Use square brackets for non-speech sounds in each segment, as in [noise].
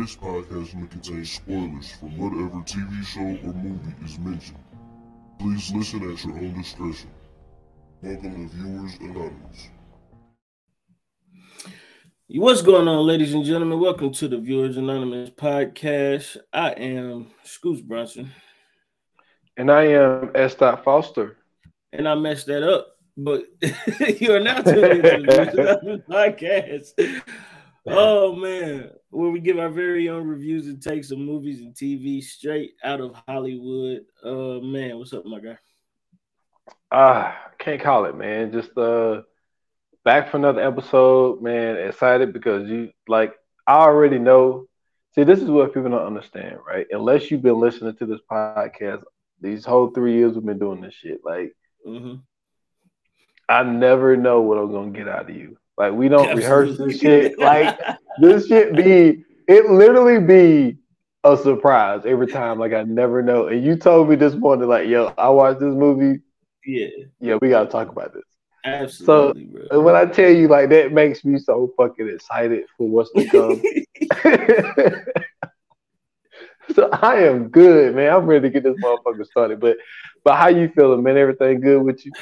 This podcast may contain spoilers from whatever TV show or movie is mentioned. Please listen at your own discretion. Welcome to Viewers Anonymous. What's going on, ladies and gentlemen? Welcome to the Viewers Anonymous podcast. I am Scoots Brunson. And I am S. Foster. And I messed that up, but [laughs] you are now tuning into the Viewers [laughs] Anonymous podcast. Oh man, where we give our very own reviews and takes of movies and TV straight out of Hollywood. Uh man, what's up, my guy? Ah, uh, can't call it, man. Just uh back for another episode, man. Excited because you like I already know. See, this is what people don't understand, right? Unless you've been listening to this podcast these whole three years we've been doing this shit, like mm-hmm. I never know what I'm gonna get out of you. Like we don't Absolutely. rehearse this shit. Like [laughs] this shit be it literally be a surprise every time. Like I never know. And you told me this morning, like, yo, I watched this movie. Yeah. Yeah, we gotta talk about this. Absolutely. So bro. when I tell you like that makes me so fucking excited for what's to come. [laughs] [laughs] so I am good, man. I'm ready to get this motherfucker started. But but how you feeling, man? Everything good with you?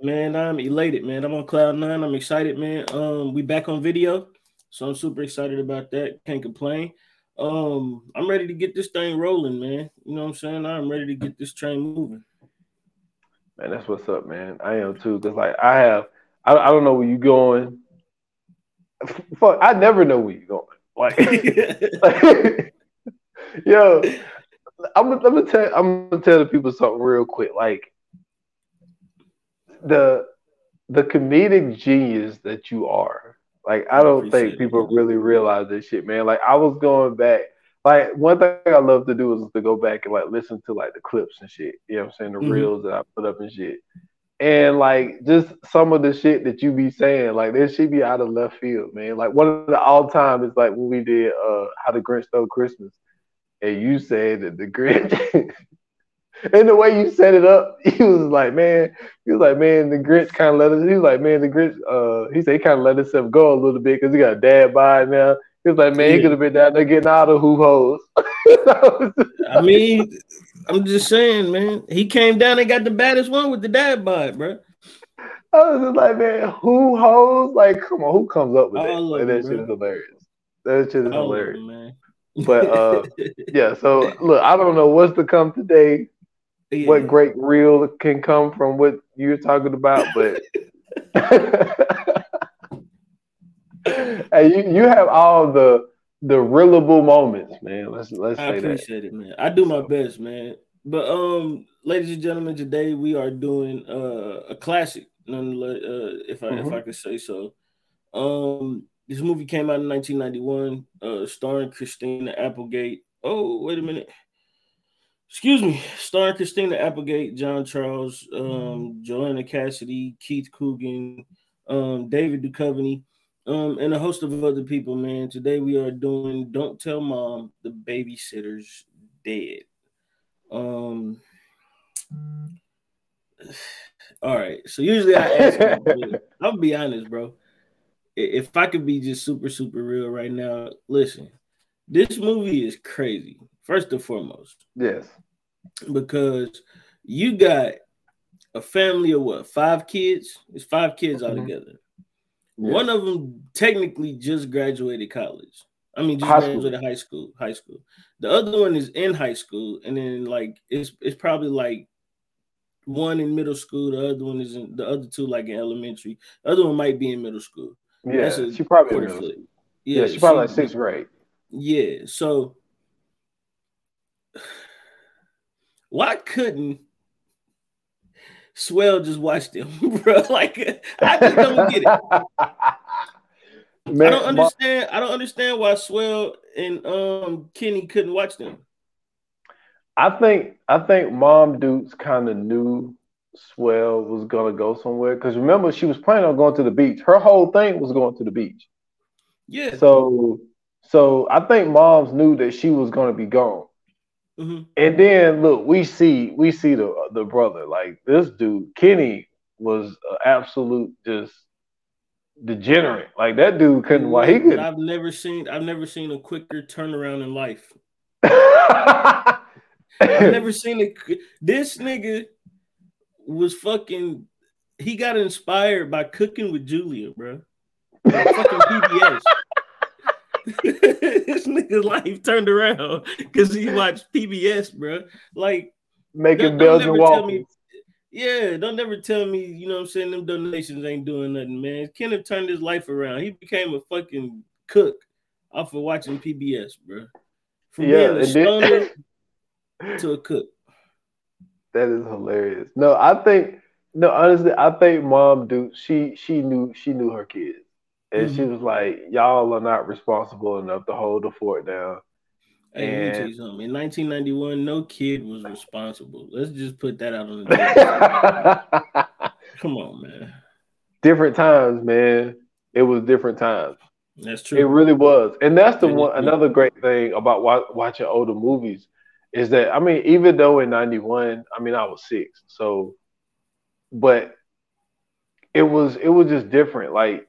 Man, I'm elated, man. I'm on cloud nine. I'm excited, man. Um, we back on video, so I'm super excited about that. Can't complain. Um, I'm ready to get this thing rolling, man. You know what I'm saying? I'm ready to get this train moving. Man, that's what's up, man. I am too. Cause like I have, I, I don't know where you going. Fuck, I never know where you going. Like, like [laughs] [laughs] yo, I'm, I'm gonna tell, I'm gonna tell the people something real quick. Like the the comedic genius that you are. Like I don't think people it. really realize this shit, man. Like I was going back like one thing I love to do is to go back and like listen to like the clips and shit. You know what I'm saying? The mm-hmm. reels that I put up and shit. And like just some of the shit that you be saying, like this should be out of left field, man. Like one of the all time is like when we did uh How the Grinch Stole Christmas. And you said that the Grinch [laughs] and the way you set it up, [laughs] he was like, man, he was like, man, the Grinch kind of let us. He was like, man, the Grinch. Uh, he said he kind of let himself go a little bit because he got a dad by now. He was like, man, yeah. he could have been down there getting out of who hoes. I mean, I'm just saying, man. He came down and got the baddest one with the dad bod, bro. I was just like, man, who hoes? Like, come on, who comes up with that? Like, that shit is hilarious. That shit is hilarious. man. But uh, [laughs] yeah, so look, I don't know what's to come today. Yeah. What great reel can come from what you're talking about, but [laughs] [laughs] hey, you, you have all the the reelable moments, man. Let's let's I appreciate that. it, man. I do my best, man. But um, ladies and gentlemen, today we are doing uh, a classic, nonetheless, uh, if I mm-hmm. if I could say so. Um, this movie came out in 1991, uh, starring Christina Applegate. Oh, wait a minute. Excuse me, starring Christina Applegate, John Charles, um, Joanna Cassidy, Keith Coogan, um, David Duchovny, um, and a host of other people, man. Today we are doing Don't Tell Mom the Babysitter's Dead. Um [sighs] all right. So usually I ask [laughs] I'll be honest, bro. If I could be just super, super real right now, listen, this movie is crazy, first and foremost. Yes. Because you got a family of what, five kids? It's five kids mm-hmm. altogether. Yeah. One of them technically just graduated college. I mean, just high graduated school. high school. High school. The other one is in high school, and then like it's it's probably like one in middle school. The other one is in the other two like in elementary. The other one might be in middle school. Yeah, she probably in middle school. Yeah, yeah she probably like sixth grade. Yeah, so why couldn't Swell just watch them, [laughs] bro. Like I just don't get it. Man, I don't understand. I don't understand why Swell and um Kenny couldn't watch them. I think I think Mom Dukes kind of knew Swell was gonna go somewhere because remember she was planning on going to the beach. Her whole thing was going to the beach. Yeah. So so I think moms knew that she was gonna be gone. Mm-hmm. And then look, we see we see the the brother like this dude Kenny was absolute just degenerate. Like that dude couldn't. Why he could? I've never seen. I've never seen a quicker turnaround in life. I've [laughs] never seen a. This nigga was fucking. He got inspired by cooking with Julia, bro. fucking PBS. [laughs] this nigga's life turned around because he watched PBS, bro. Like making Belgian waffles. Yeah, don't never tell me, you know what I'm saying, them donations ain't doing nothing, man. Kenneth turned his life around. He became a fucking cook off of watching PBS, bro. From yeah, being a stoner [laughs] to a cook. That is hilarious. No, I think no, honestly, I think mom do she she knew she knew her kids. And mm-hmm. she was like, Y'all are not responsible enough to hold the fort down. Hey, and... let me tell you something. In 1991, no kid was responsible. Let's just put that out on the table. [laughs] Come on, man. Different times, man. It was different times. That's true. It really was, and that's the one. Another great thing about watching older movies is that I mean, even though in '91, I mean, I was six, so, but it was it was just different. Like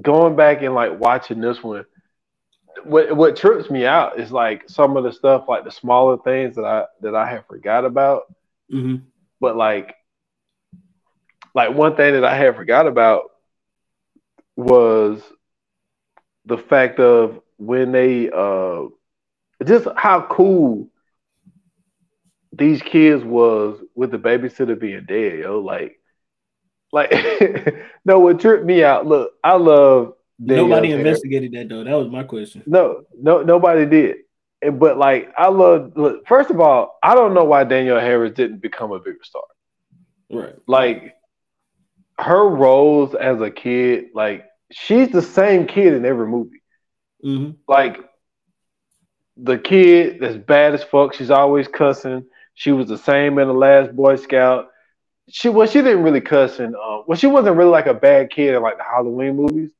going back and like watching this one what what trips me out is like some of the stuff like the smaller things that I that I have forgot about. Mm-hmm. But like like one thing that I had forgot about was the fact of when they uh just how cool these kids was with the babysitter being dead, yo. Like like [laughs] no what tripped me out. Look, I love Nobody investigated that though. That was my question. No, no, nobody did. But like, I love. Look, first of all, I don't know why Danielle Harris didn't become a bigger star. Right. Like her roles as a kid, like she's the same kid in every movie. Mm-hmm. Like the kid that's bad as fuck. She's always cussing. She was the same in the last Boy Scout. She well, she didn't really cuss in. Uh, well, she wasn't really like a bad kid in like the Halloween movies.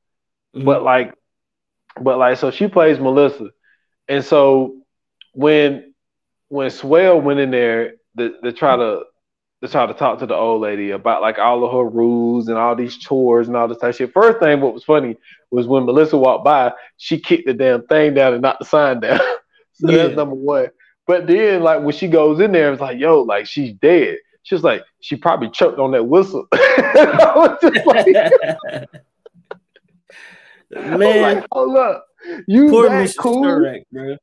Mm-hmm. But like, but like, so she plays Melissa, and so when when Swell went in there to, to try to to try to talk to the old lady about like all of her rules and all these chores and all this type of shit. First thing, what was funny was when Melissa walked by, she kicked the damn thing down and knocked the sign down. [laughs] so yeah. that's number one. But then, like when she goes in there, it's like, yo, like she's dead. She's like, she probably choked on that whistle. [laughs] I was just like, [laughs] Man, like, hold up. You Poor that Mr. cool? Sturak, bro.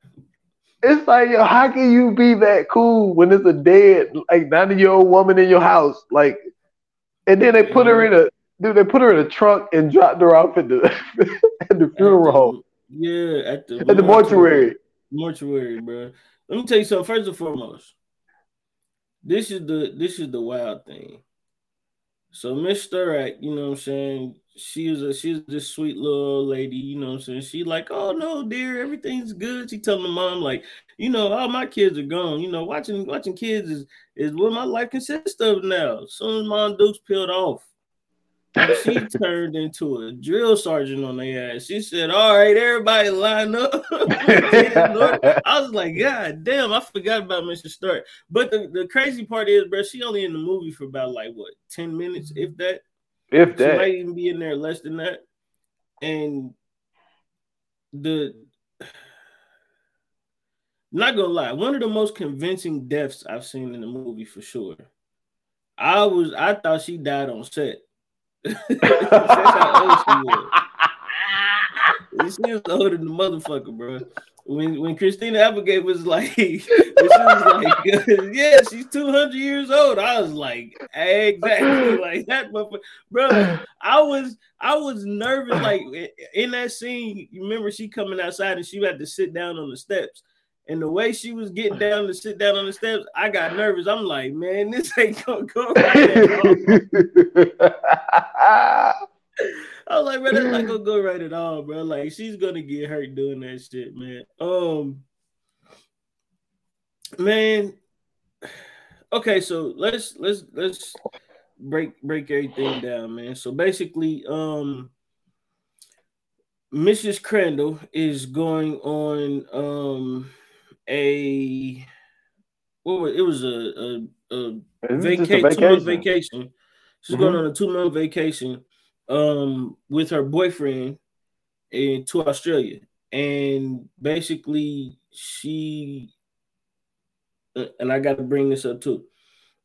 It's like, yo, how can you be that cool when it's a dead, like 90 year old woman in your house? Like, and then they put her in a, dude, they put her in a trunk and dropped her off at the, [laughs] at the funeral home. Yeah, at the, at the mortuary. Mortuary, bro. Let me tell you something. First and foremost, this is the this is the wild thing. So Miss Sturak, you know what I'm saying? she was a she's this sweet little lady, you know what I'm saying? She like, oh no, dear, everything's good. She telling the mom, like, you know, all my kids are gone. You know, watching watching kids is is what my life consists of now. As soon as mom Dukes peeled off, she [laughs] turned into a drill sergeant on their ass. She said, All right, everybody line up. [laughs] [laughs] I was like, God damn, I forgot about Mr. Sturak. But the, the crazy part is, bro, she only in the movie for about like what 10 minutes, if that. If that she might even be in there less than that. And the not gonna lie, one of the most convincing deaths I've seen in the movie for sure. I was I thought she died on set. That's how old she was. [laughs] she was older than the motherfucker, bro when when Christina Applegate was like, [laughs] she was like, [laughs] yeah, she's two hundred years old. I was like, exactly like that, but bro, I was I was nervous. Like in that scene, you remember she coming outside and she had to sit down on the steps. And the way she was getting down to sit down on the steps, I got nervous. I'm like, man, this [laughs] ain't gonna go [laughs] right I was like, bro, that's not gonna go right at all, bro. Like, she's gonna get hurt doing that shit, man. Um, man. Okay, so let's let's let's break break everything down, man. So basically, um, Mrs. Crandell is going on um a what was it was a a, a vacation, two month vacation. She's mm-hmm. going on a two month vacation um with her boyfriend in to Australia, and basically she uh, and I got to bring this up too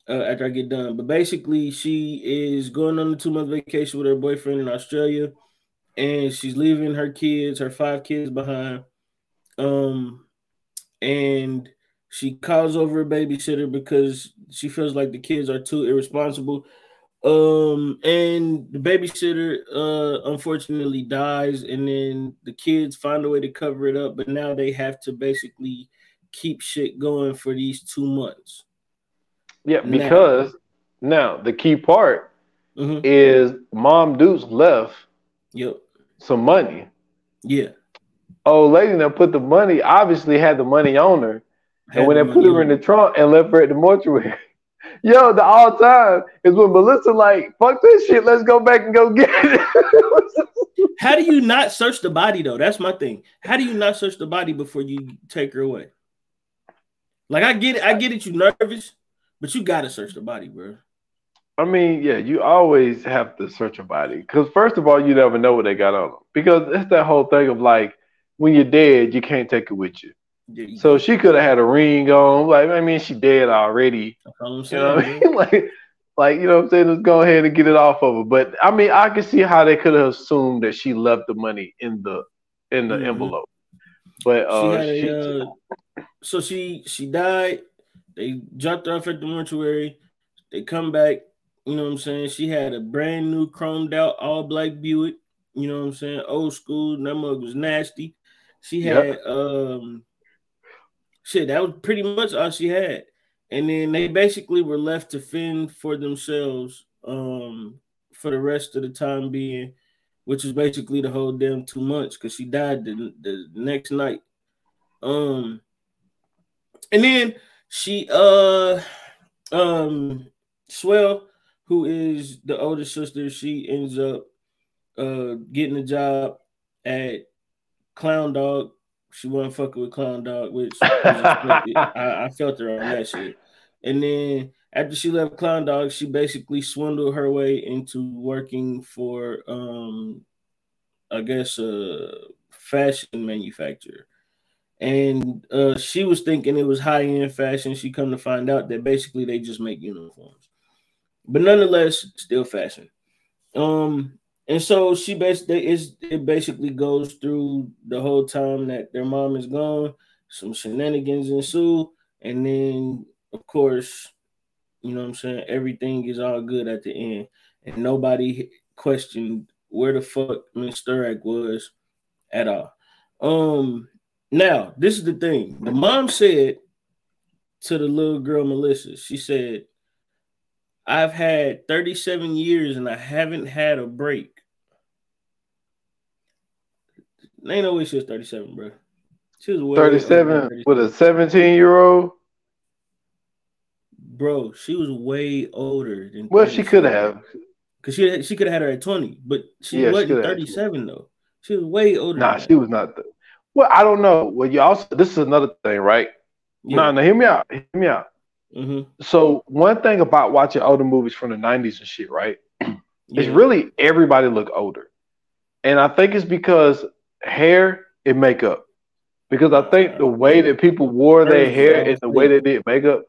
uh, after I get done. But basically, she is going on a two month vacation with her boyfriend in Australia, and she's leaving her kids, her five kids behind. Um, and she calls over a babysitter because she feels like the kids are too irresponsible. Um, and the babysitter uh unfortunately dies, and then the kids find a way to cover it up, but now they have to basically keep shit going for these two months. Yeah, because now, now the key part mm-hmm. is Mom Dukes left yep. some money. Yeah. Old lady that put the money obviously had the money on her. And when they put her in the trunk and left her at the mortuary. [laughs] Yo, the all time is when Melissa like, fuck this shit, let's go back and go get it. [laughs] How do you not search the body though? That's my thing. How do you not search the body before you take her away? Like I get it, I get it, you nervous, but you gotta search the body, bro. I mean, yeah, you always have to search a body because first of all, you never know what they got on them because it's that whole thing of like when you're dead, you can't take it with you. Yeah, so she could have had a ring on. Like, I mean, she dead already. You know what I mean? [laughs] like, like you know what I'm saying? Let's go ahead and get it off of her. But I mean, I can see how they could have assumed that she left the money in the in the mm-hmm. envelope. But uh, she she, a, uh, so she she died. They dropped her off at the mortuary. They come back. You know what I'm saying? She had a brand new chromed out all black Buick. You know what I'm saying? Old school. That mug was nasty. She had yep. um shit, that was pretty much all she had. And then they basically were left to fend for themselves um for the rest of the time being, which is basically the whole damn two months because she died the, the next night. Um and then she uh um Swell, who is the older sister, she ends up uh getting a job at Clown Dog she wasn't fucking with Clown Dog, which [laughs] I, I, felt her on that shit. And then after she left Clown Dog, she basically swindled her way into working for, um, I guess, a fashion manufacturer. And uh, she was thinking it was high end fashion. She come to find out that basically they just make uniforms, but nonetheless, still fashion. Um, and so she basically it basically goes through the whole time that their mom is gone. Some shenanigans ensue, and then of course, you know what I'm saying, everything is all good at the end. And nobody questioned where the fuck Miss Sturak was at all. Um now this is the thing. The mom said to the little girl Melissa, she said, I've had 37 years and I haven't had a break. Ain't no way she was 37, bro. She was 37 with a 17 year old. Bro, she was way older than. Well, she could have. Cause she she could have had her at 20, but she yeah, wasn't she 37 though. She was way older. Nah, she was not. Well, I don't know. Well, you also this is another thing, right? Yeah. Nah, now hear me out. Hear me out. Mm-hmm. So one thing about watching older movies from the 90s and shit, right? [clears throat] Yeah. Is really everybody look older. And I think it's because hair and makeup because I think the way that people wore their hair and the way they did makeup.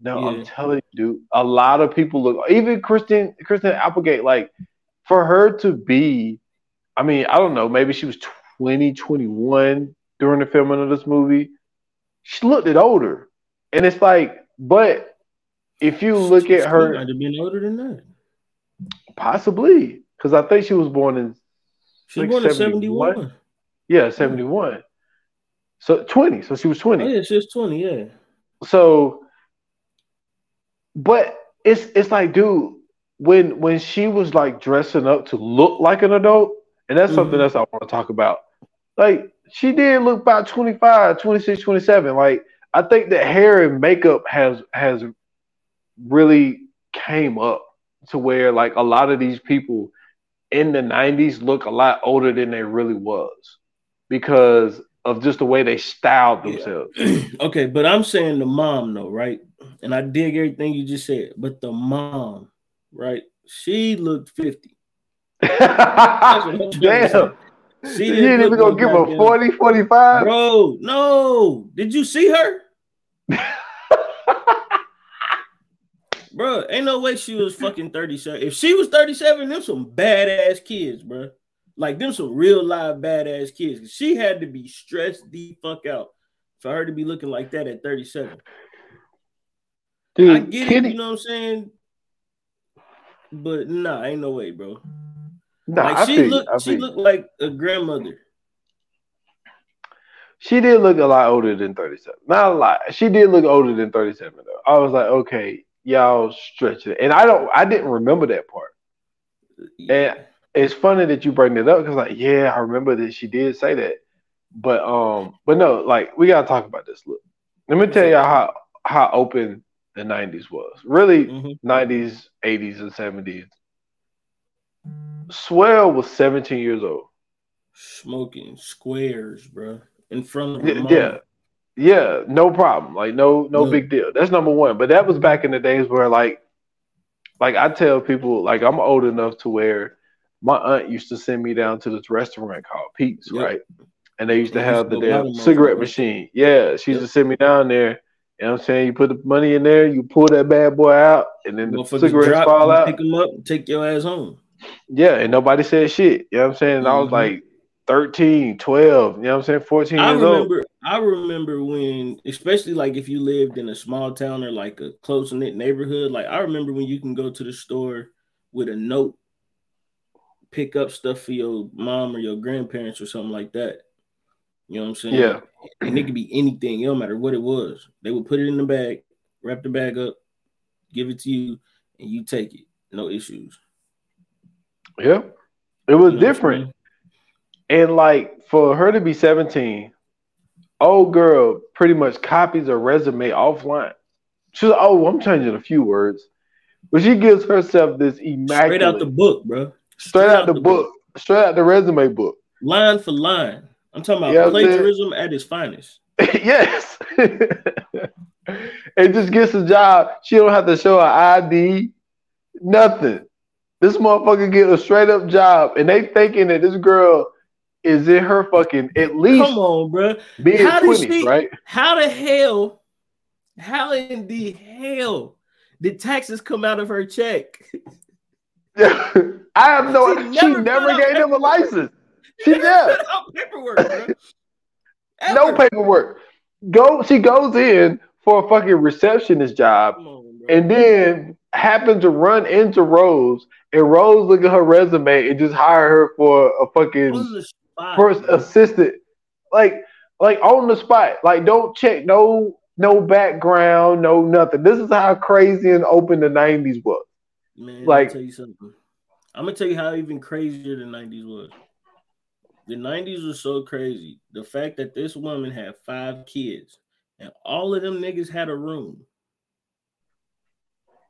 No, yeah. I'm telling you, dude, a lot of people look. Even Kristen, Kristen Applegate, like for her to be, I mean, I don't know, maybe she was 20, 21 during the filming of this movie. She looked it older, and it's like, but if you look she, at her, might have been older than that. Possibly, because I think she was born in. She was born in 71. Yeah, 71. So 20. So she was 20. Oh, yeah, she was 20, yeah. So but it's it's like, dude, when when she was like dressing up to look like an adult, and that's mm-hmm. something else I want to talk about. Like she did look about 25, 26, 27. Like I think that hair and makeup has has really came up to where like a lot of these people in the 90s look a lot older than they really was because of just the way they styled themselves. Yeah. [clears throat] okay, but I'm saying the mom though, right? And I dig everything you just said, but the mom, right? She looked 50. [laughs] Damn. She you didn't even gonna give her 40, 45? Bro, no. Did you see her? [laughs] bro, ain't no way she was fucking 37. If she was 37, them some badass kids, bro. Like them some real live badass kids. She had to be stressed the fuck out for her to be looking like that at 37. Dude, I get it, you know what I'm saying? But nah, ain't no way, bro. Nah, like she looked she looked like a grandmother. She did look a lot older than 37. Not a lot. She did look older than 37 though. I was like, okay, y'all stretch it. And I don't I didn't remember that part. Yeah. And it's funny that you bring it up because like, yeah, I remember that she did say that. But um, but no, like we gotta talk about this. Look, let me tell y'all how how open the 90s was. Really, mm-hmm. 90s, 80s, and 70s. Swell was 17 years old. Smoking squares, bro. In front of yeah, yeah. Yeah, no problem. Like no no big deal. That's number one. But that was back in the days where like like I tell people like I'm old enough to where my aunt used to send me down to this restaurant called Pete's, yep. right? And they used to have the damn cigarette machine. Yeah, she used yep. to send me down there you know what I'm saying? You put the money in there, you pull that bad boy out, and then the cigarettes drop, fall out. Pick them up, take your ass home. Yeah, and nobody said shit. You know what I'm saying? Mm-hmm. I was mm-hmm. like 13, 12, you know what I'm saying? 14 I remember, old. I remember when, especially like if you lived in a small town or like a close knit neighborhood, like I remember when you can go to the store with a note, pick up stuff for your mom or your grandparents or something like that. You know what I'm saying? Yeah. And it could be anything, it don't matter what it was. They would put it in the bag, wrap the bag up, give it to you, and you take it. No issues. Yeah. It was you know different. And like for her to be 17, old girl pretty much copies a resume offline. She's like, oh, I'm changing a few words. But she gives herself this immaculate straight out the book, bro. Straight, straight out, out, the, the book. book. Straight out the resume book. Line for line. I'm talking about plagiarism at its finest. [laughs] yes. [laughs] it just gets a job. She don't have to show her ID, nothing. This motherfucker get a straight up job, and they thinking that this girl is in her fucking at least. Come on, bro. Being how 20s, she, right? How the hell? How in the hell did taxes come out of her check? [laughs] [laughs] I have no. She, she never, never gave him a license. She does. paperwork, [laughs] no paperwork. Go. She goes in for a fucking receptionist job, on, and then happens to run into Rose, and Rose look at her resume and just hire her for a fucking first assistant, like like on the spot. Like don't check no no background, no nothing. This is how crazy and open the '90s was. Man, like, tell you something. I'm gonna tell you how even crazier the '90s was. The 90s was so crazy. The fact that this woman had five kids and all of them niggas had a room.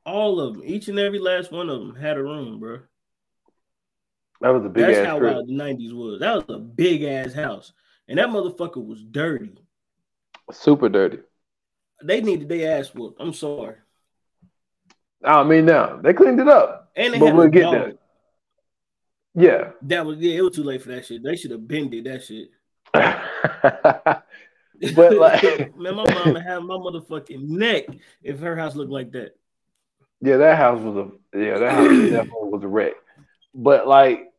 All of them, each and every last one of them had a room, bro. That was a big ass. That's how wild the 90s was. That was a big ass house. And that motherfucker was dirty. Super dirty. They needed their ass whooped. I'm sorry. I mean, now they cleaned it up. And they but we'll get there. Yeah. That was yeah, it was too late for that shit. They should have been did that shit. [laughs] but [laughs] like man, my would have my motherfucking neck if her house looked like that. Yeah, that house was a yeah, that house [clears throat] definitely was a wreck. But like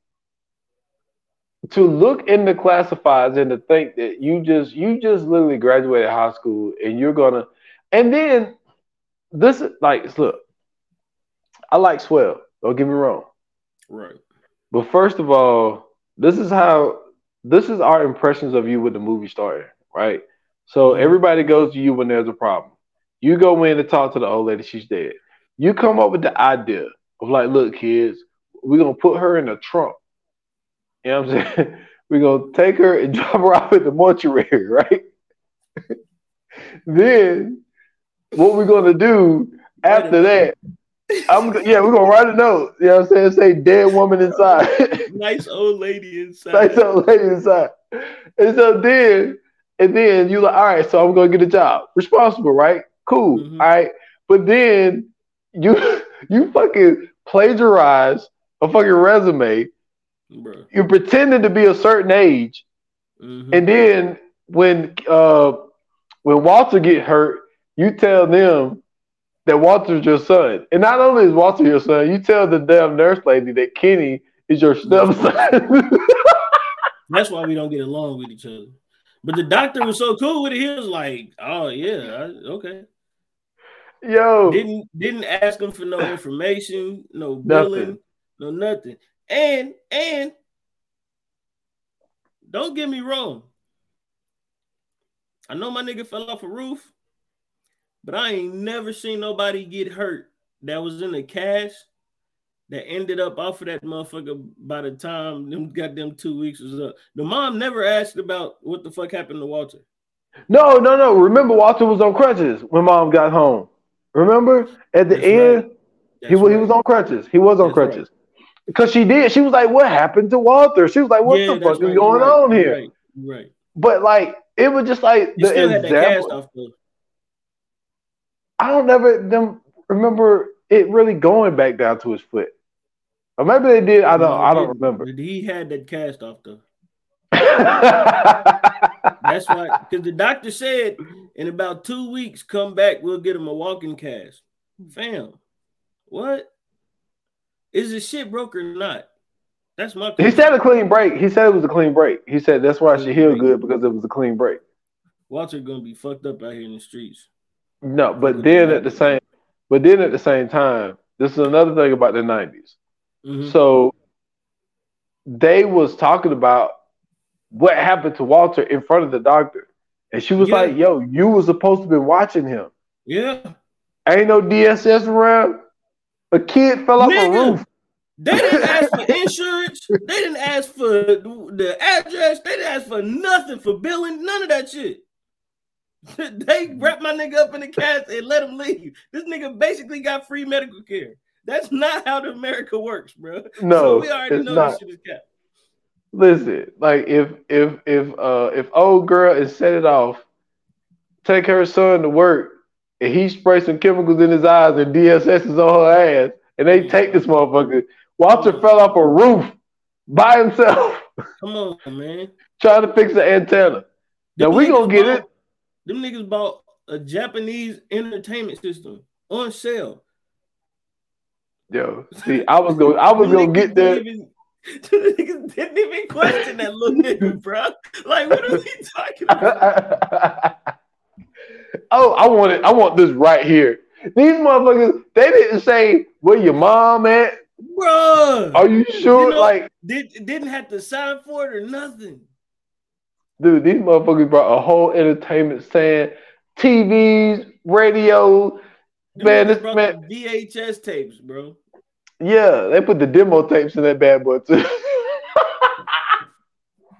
to look in the classifieds and to think that you just you just literally graduated high school and you're gonna and then this is like look, I like swell. Don't get me wrong. Right. But first of all, this is how this is our impressions of you with the movie starting, right? So mm-hmm. everybody goes to you when there's a problem. You go in to talk to the old lady, she's dead. You come up with the idea of like, look, kids, we're gonna put her in a trunk. You know what I'm saying? [laughs] We're gonna take her and [laughs] drop her off at the mortuary, [laughs] right? then what we're gonna do after that I'm yeah, we're gonna write a note. You know what I'm saying? Say dead woman inside. [laughs] nice old lady inside. nice old lady inside. And so then and then you like, all right, so I'm gonna get a job. Responsible, right? Cool. Mm-hmm. All right. But then you [laughs] you fucking plagiarize a fucking resume Bruh. You're pretending to be a certain age, Mhm. and then when uh when Walter get hurt, you tell them that Walter's your son. And not only is Walter your son, you tell the damn nurse lady that Kenny is your stepson. [laughs] That's why we don't get along with each other. But the doctor was so cool with it. He was like, "Oh yeah, I- okay." Yo, Didn't didn't ask him for no [laughs] information, no billing, no nothing. And and don't get me wrong. I know my nigga fell off a roof, but I ain't never seen nobody get hurt that was in the cast that ended up off of that motherfucker by the time them goddamn two weeks was up. The mom never asked about what the fuck happened to Walter. no, no, no. Remember, Walter was on crutches when mom got home. Remember at the That's end, right. he was he was on crutches. He was on That's right. crutches because she did. She was like, "What happened to Walter?" She was like, "What Yeah, the fuck is right, going right, on here?" Right, right. But like, it was just like You the still had that cast example. I don't never them remember it really going back down to his foot. Or maybe they did. I don't. No, I don't remember. He had that cast off though. [laughs] That's why, because the doctor said in about two weeks, come back, we'll get him a walking cast. Fam, what? Is the shit broke or not? That's my he said a clean break. He said it was a clean break. He said that's why she healed good because it was a clean break. Walter gonna be fucked up out here in the streets. No, but then at the same, but then at the same time, this is another thing about the '90s. Mhm. So they was talking about what happened to Walter in front of the doctor, and she was Yeah. like, "Yo, you was supposed to be watching him. Yeah, Ain't no DSS around. A kid fell off a roof. they didn't [laughs] ask for insurance. They didn't ask for the address. They didn't ask for nothing for billing. None of that shit. [laughs] they wrapped my nigga up in the cast and let him leave. This nigga basically got free medical care. That's not how the America works, bro. No, so we already it's know not. this shit is cap. Listen, like if if if uh if old girl is set it off, take her son to work, and he spray some chemicals in his eyes, and DSS is on her ass, and they take this motherfucker. Walter fell off a roof by himself Come on, man. [laughs] trying to fix the antenna. Now we gonna get it. Them niggas bought a Japanese entertainment system on sale. Yo, see, I was gonna I was [laughs] gonna get there. didn't even- [laughs] them niggas didn't even question that little [laughs] nigga, bro. Like, what are we talking about? oh, I want it. I want this right here. These motherfuckers, they didn't say where your mom at. bro. Are you sure? You know- like, Did, didn't have to sign for it or nothing. Dude, these motherfuckers brought a whole entertainment stand, TVs, radio. Them Man, this man, VHS tapes, bro. yeah, they put the demo tapes in that bad boy too.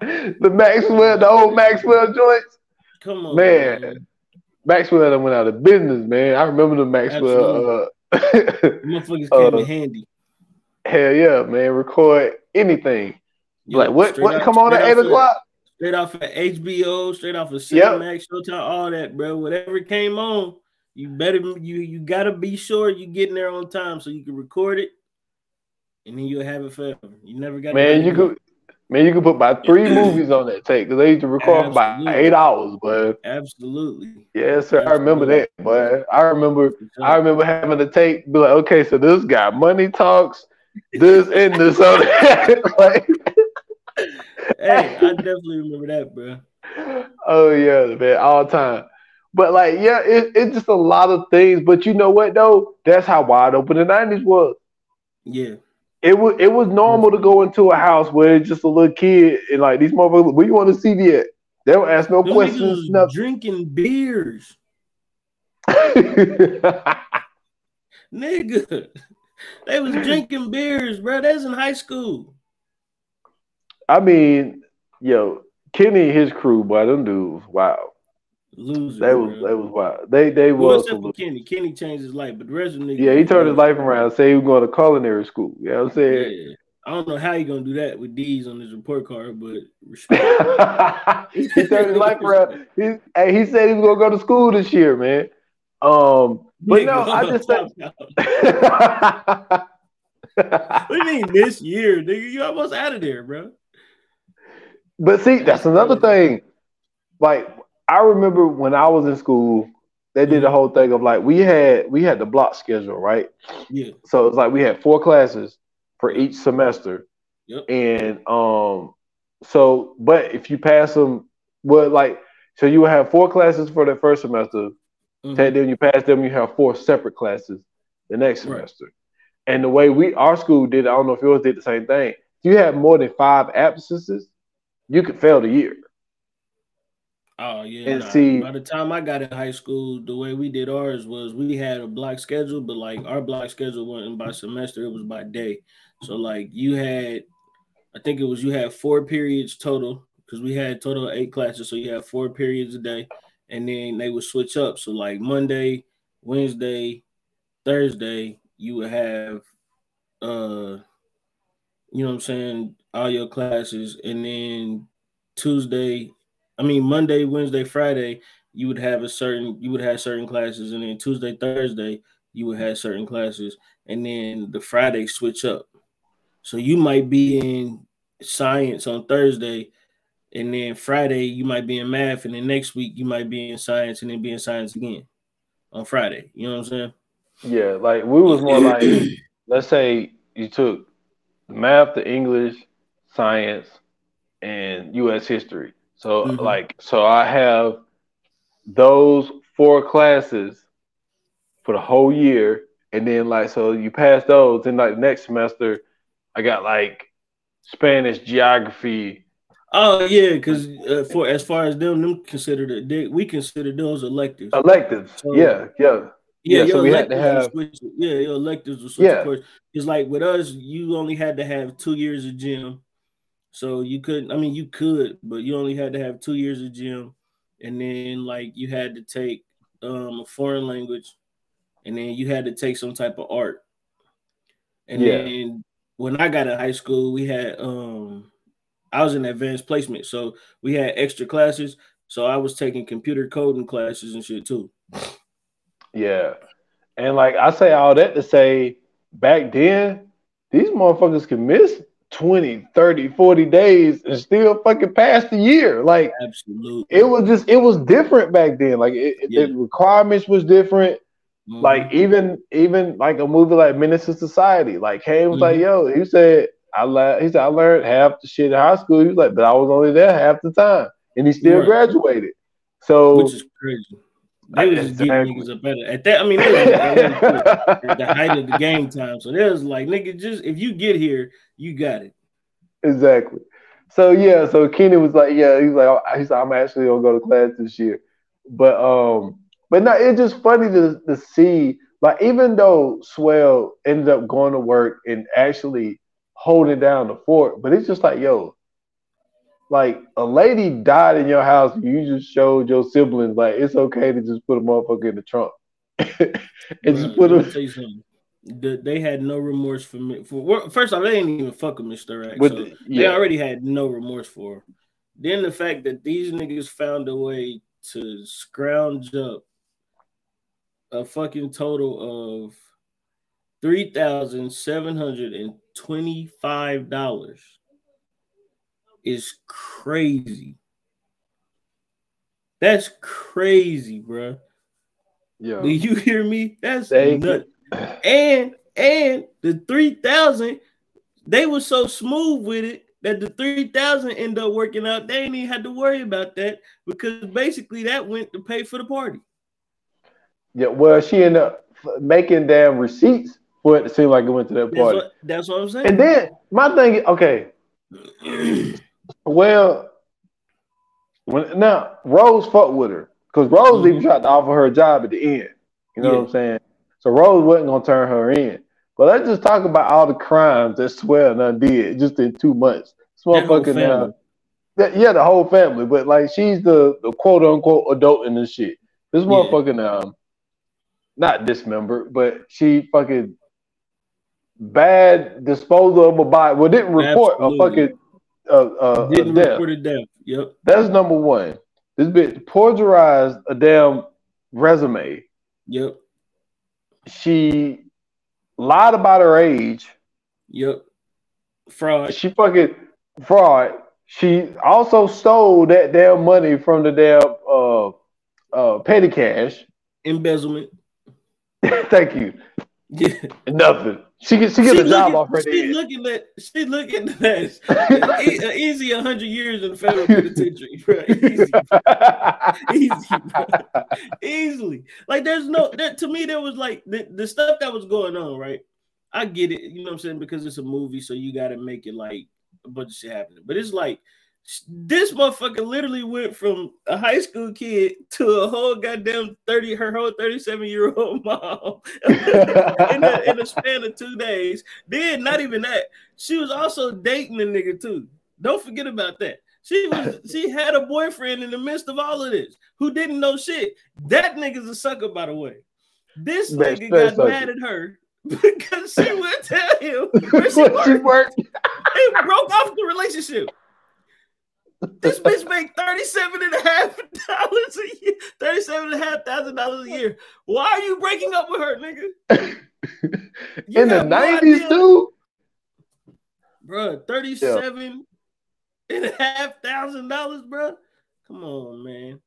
[laughs] the Maxwell, the old Maxwell joints. Come on, Man. Maxwell done went out of business, man. I remember the Maxwell. Uh, Motherfuckers came [laughs] Uh, in handy. hell yeah, man. Record anything. Yeah, like what? What come on at eight o'clock? Straight off of HBO, straight off of Yep. Cinemax, Showtime, all that, bro. Whatever came on, you better you you gotta be sure you get in there on time so you can record it, and then you'll have it forever. You never got Man, you could. Man, you could put about three movies on that tape because they used to record for about eight hours, but absolutely. yes, sir. I remember that, but I remember I remember having the tape be like, okay, so this guy money talks, this and this on that. [laughs] like, hey, I definitely remember that, bro. [laughs] oh yeah, man, all time. But like, yeah, it, it's just a lot of things. But you know what though? That's how wide open the nineties was. Yeah, It was it was normal to go into a house where it's just a little kid and like these motherfuckers, where you want to see at? They don't ask no Them questions, nothing. drinking beers, [laughs] nigga. [laughs] They was drinking beers, bro. That's in high school. I mean, yo, Kenny and his crew, boy, them dudes, wow. Loser. They was bro. they was wild. They they Well, was except for Kenny. Kenny changed his life, but the rest of them niggas. yeah, he turned his life around, say he was going to culinary school. You know what I'm saying? Yeah. I don't know how he gonna do that with D's on his report card, but [laughs] respect. he turned his life around. He, hey, he said he was gonna go to school this year, man. Um, but no, I just [laughs] now. what do you mean this year, nigga? You almost out of there, bro. But see, that's another thing. Like I remember when I was in school, they did the whole thing of like we had we had the block schedule, right? Yeah. So it's like we had four classes for each semester. Yep. And um so but if you pass them well like so you would have four classes for the first semester. Mhm. Take them, you pass them, you have four separate classes the next Right. semester. And the way we our school did, I don't know if yours did the same thing. If you had more than five absences, you could fail the year. Oh yeah. And nah. see- by the time I got in high school, the way we did ours was we had a block schedule, but like our block schedule wasn't by semester, it was by day. So like you had I think it was you had four periods total because we had total of eight classes, so you had four periods a day, and then they would switch up. So like Monday, Wednesday, Thursday, you would have uh you know what I'm saying, all your classes, and then Tuesday, I mean Monday, Wednesday, Friday, you would have a certain you would have certain classes, and then Tuesday, Thursday, you would have certain classes, and then the Friday switch up. So you might be in science on Thursday, and then Friday you might be in math, and then next week you might be in science, and then be in science again on Friday. You know what I'm saying? Yeah, like we was more like [clears throat] let's say you took math, the English, science, and US history. So Mhm. like so I have those four classes for the whole year. And then like so you pass those, and like next semester I got like Spanish, geography. Oh yeah, because uh, for as far as them, them considered it, they, we consider those electives. Electives. So- yeah, yeah. Yeah, yeah, so we had to have- switch, yeah, your electives will switch Yeah. course. It's like with us, you only had to have two years of gym, so you couldn't. I mean, you could, but you only had to have two years of gym, and then like you had to take um, a foreign language, and then you had to take some type of art. And Yeah. then when I got in high school, we had um I was in advanced placement, so we had extra classes. So I was taking computer coding classes and shit too. Yeah. And like I say all that to say back then, these motherfuckers can miss 20, 30, 40 days and still fucking pass the year. Like Absolutely. it was just it was different back then. Like it, Yeah. the requirements was different. Mhm. Like even even like a movie like Menace to Society. Like Caine was like, Mhm. yo, he said I le- he said I learned half the shit in high school. He was like, but I was only there half the time. And he still Right. graduated. So which is crazy. They was just getting niggas up at, at that. I mean, they was at the height of the game time. So they was like, nigga, just if you get here, you got it. Exactly. So yeah, so Kenny was like, yeah, he's like, I'm actually gonna go to class this year. But um, but no, it's just funny to to see, like, even though Swell ended up going to work and actually holding down the fort, but it's just like, yo, like a lady died in your house, and you just showed your siblings like it's okay to just put a motherfucker in the trunk. [laughs] and just put let me him tell you something. The, they had no remorse for me. For first off, they didn't even fuck with Mr. X. with so the- They already had no remorse for her. Then the fact that these niggas found a way to scrounge up a fucking total of three thousand seven hundred and twenty-five dollars is crazy. That's crazy, bruh. yeah. Do you hear me? That's nuts. And and the three thousand, they were so smooth with it that the three thousand ended up working out. They didn't even had to worry about that because basically that went to pay for the party. Yeah, well, she ended up making damn receipts for it to seem like it went to that That's party. what, that's what I'm saying. And then my thing, okay, [clears throat] well, when now Rose fucked with her because Rose Mhm. even tried to offer her a job at the end. You know Yeah. what I'm saying? So Rose wasn't gonna turn her in. But let's just talk about all the crimes that Swell done did just in two months. This That whole motherfucker that- yeah, the whole family. But like, she's the, the quote unquote adult in this shit. This Yeah. motherfucking um, not dismembered, but she fucking bad disposal of a body. Well, didn't report Absolutely. a fucking uh, uh, Didn't report a death. Yep. That's number one. This bitch plagiarized a damn resume. Yep. She lied about her age Yep. Fraud. She fucking fraud. She also stole that damn money from the damn uh uh petty cash. Embezzlement. [laughs] Thank you. Yeah. Nothing. She get she get She a job looking- off her She looking at she looking at that. E- easy hundred years in the federal [laughs] penitentiary, bro. Easy, easy, bro. easily. Like there's no that to me there was like the, the stuff that was going on, right? I get it, you know what I'm saying, because it's a movie, so you gotta make it like a bunch of shit happening. But it's like this motherfucker literally went from a high school kid to a whole goddamn 30, her whole 37 year old [laughs] mom [laughs] in, a, in a span of two days. Then, not even that, she was also dating a nigga too. Don't forget about that. She was [laughs] she had a boyfriend in the midst of all of this who didn't know shit. That nigga's a sucker, by the way. This Man, nigga got mad at her because she would tell him where she What she worked. worked. It broke off the relationship. This bitch make thirty-seven and a half dollars a year, thirty-seven and a half thousand dollars a year. Why are you breaking up with her, nigga? [laughs] You In the no nineties, idea. dude. Bruh, 37 and a half thousand dollars, bruh. Come on, man.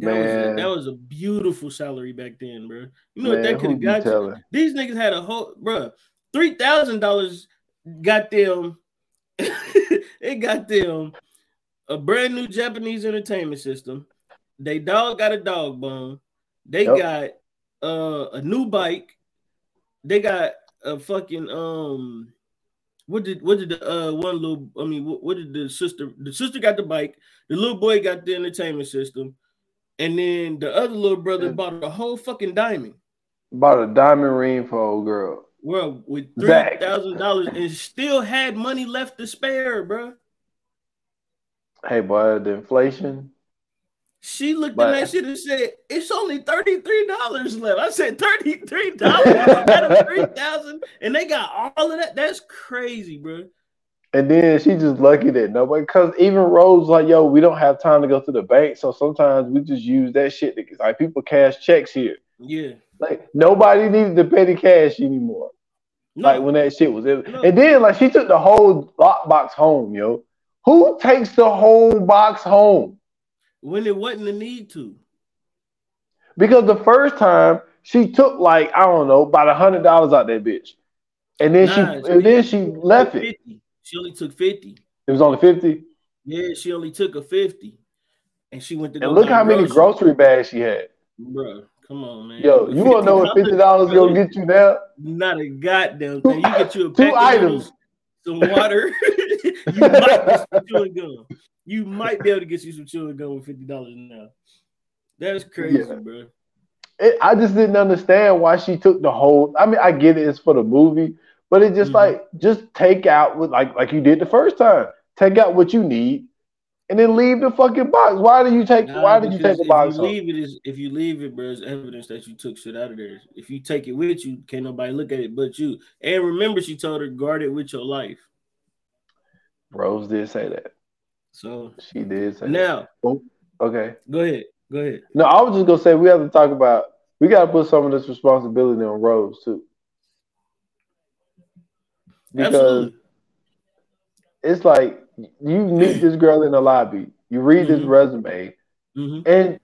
That, Was a, Man. that was a beautiful salary back then, bruh. You know Man, what that could have got you? These niggas had a whole bruh, three thousand dollars got them [laughs] it got them a brand new Japanese entertainment system. They dog got a dog bone. They Yep. got uh, a new bike. They got a fucking um what did what did the uh one little I mean what, what did the sister the sister got the bike, the little boy got the entertainment system, and then the other little brother Yeah. bought a whole fucking diamond. Bought a diamond ring for old girl. Well, with three thousand dollars and still had money left to spare, bruh. Hey, boy, the inflation. She looked But- at that shit and said, "It's only thirty three dollars left." I said, 33 dollars out of three thousand, and they got all of that. That's crazy, bro. And then she just lucky that nobody, because even Rose like, yo, we don't have time to go to the bank, so sometimes we just use that shit. To, like people cash checks here. Yeah, Like nobody needed to pay the cash anymore. no, Like when that shit was, in. No. and then like she took the whole lockbox home, yo. Who takes the whole box home? when it wasn't a need to. Because the first time she took like I don't know about a hundred dollars out that bitch, and then Nah, she and then she left it. She only took fifty. It was only fifty. Yeah, she only took a fifty, and she went to. And look how many grocery bags she had. bro. Come on, man. Yo, you want to know what fifty dollars gonna get you now? Not a goddamn thing. You get you a Two of items. some water. [laughs] you might get some chewing gum. You might be able to get you some chewing gum with fifty dollars now. That's crazy, Yeah. bro. It, I just didn't understand why she took the whole. I mean, I get it; it's for the movie, but it just Mhm. like just take out what like like you did the first time. Take out what you need, and then leave the fucking box. Why do you take? Nah, why did you take the box? if? You leave it is if you leave it, bro, it's evidence that you took shit out of there. If you take it with you, can't nobody look at it but you. And remember, she told her guard it with your life. Rose did say that. So She did say that. now, oh, Okay. go ahead, go ahead. No, I was just gonna say we have to talk about. We got to put some of this responsibility on Rose too, because Absolutely. it's like you meet this girl in the lobby, you read this Mhm. resume, Mhm. and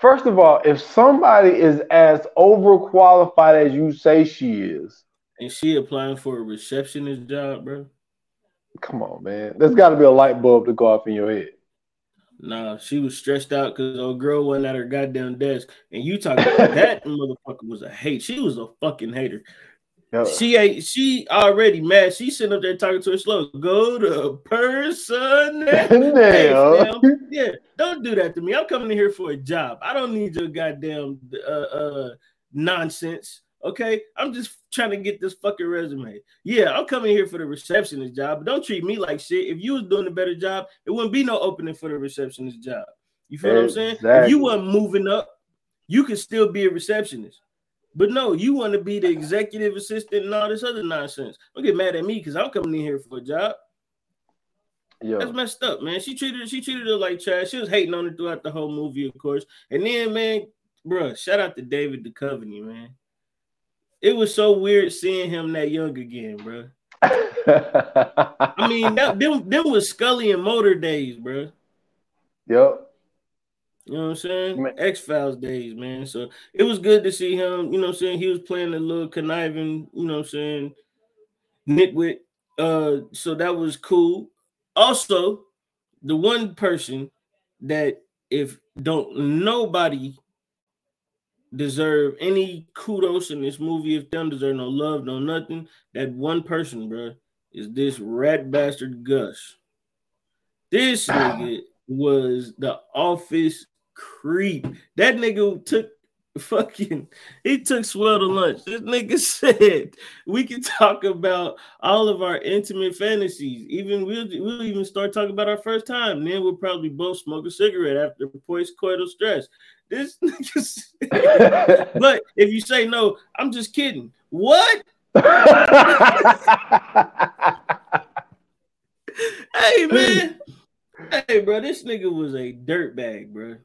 first of all, if somebody is as overqualified as you say she is, And she applying for a receptionist job, bro. come on, man, there's got to be a light bulb to go off in your head. Nah, she was stressed out because old girl wasn't at her goddamn desk. And you talking about [laughs] that motherfucker was a hate. She was a fucking hater. Yo, She ain't she already mad. She sitting up there talking to her slow. Go to person. [laughs] Yeah, don't do that to me. I'm coming in here for a job. I don't need your goddamn uh, uh nonsense. Okay, I'm just trying to get this fucking resume. Yeah, I'm coming here for the receptionist job, but don't treat me like shit. If you was doing a better job, it wouldn't be no opening for the receptionist job. You feel what I'm saying? If you weren't moving up, you could still be a receptionist. But no, you want to be the executive assistant and all this other nonsense. Don't get mad at me because I'm coming in here for a job. That's messed up, man. She treated she treated her like trash. She was hating on her throughout the whole movie, of course. And then, man, bruh, shout out to David Duchovny, man. it was so weird seeing him that young again, bro. [laughs] I mean, that, them them was Scully and Mulder days, bro. Yep. You know what I'm saying? X Files days, man. So it was good to see him. You know what I'm saying? He was playing a little conniving, you know what I'm saying, nitwit. Uh, so that was cool. Also, the one person that if don't nobody deserve any kudos in this movie, if them deserve no love, no nothing, that one person, bro, is this rat bastard Gus. This [sighs] nigga was the office creep. That nigga took fucking he took swell to lunch. This nigga [laughs] said we can talk about all of our intimate fantasies. Even we'll we'll even start talking about our first time. Then we'll probably both smoke a cigarette after post-coital stress. This [laughs] nigga but if you say no, I'm just kidding. What? [laughs] hey man. Hey, bro, this nigga was a dirtbag, bro.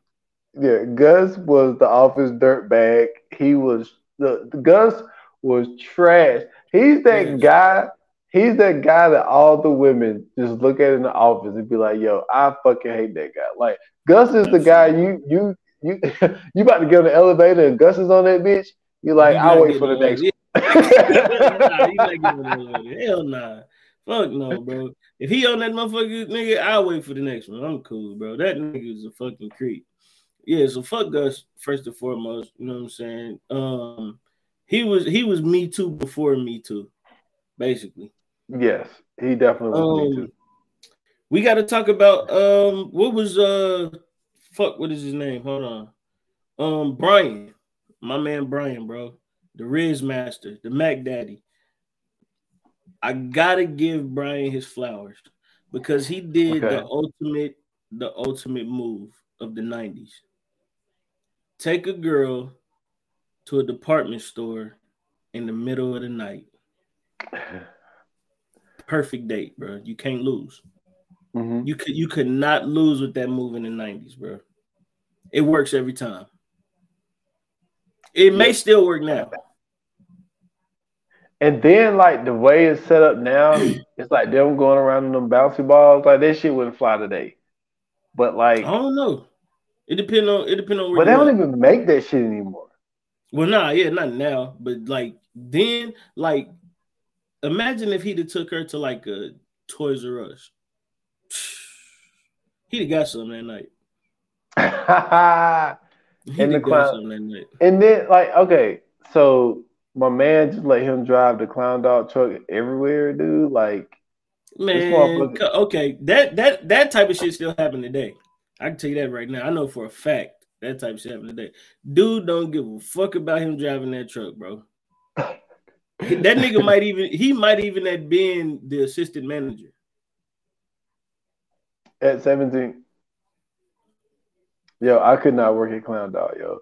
Yeah, Gus was the office dirtbag. He was the, the, Gus was trash. He's that yes. guy. He's that guy that all the women just look at in the office and be like, "Yo, I fucking hate that guy." Like Gus is the guy you you you [laughs] you about to get on the elevator and Gus is on that bitch. You're like, I'll wait for the next. [laughs] [laughs] nah, Hell nah. Fuck no, bro. If he on that motherfucker, nigga, I'll wait for the next one. I'm cool, bro. That nigga is a fucking creep. Yeah, so fuck Gus first and foremost. You know what I'm saying? Um, he was he was me too before me too, basically. Yes, he definitely was um, me too. We got to talk about um what was uh fuck what is his name? Hold on. Um Brian, my man Brian, bro, the Riz Master, the Mac Daddy. I gotta give Brian his flowers because he did okay. the ultimate the ultimate move of the 90s take a girl to a department store in the middle of the night. [laughs] Perfect date, bro. You can't lose. Mm-hmm. You could you could not lose with that move in the 90s, bro. It works every time. It may still work now. And then like the way it's set up now, [clears throat] it's like them going around in them bouncy balls. Like that shit wouldn't fly today. But like I don't know. It depends on it depends on But they don't even make that shit anymore. Well, nah, yeah, not now. But like then, like imagine if he'd have took her to like a Toys R Us. [sighs] He'd have got something that night. [laughs] in the clown. And then like, okay, so my man just let him drive the clown dog truck everywhere, dude. Like man, okay, that that that type of shit still happen today. I can tell you that right now. I know for a fact that type of shit happened today. Dude don't give a fuck about him driving that truck, bro. that nigga might even he might even have been the assistant manager. At 17. Yo, I could not work at Clown Dog, yo.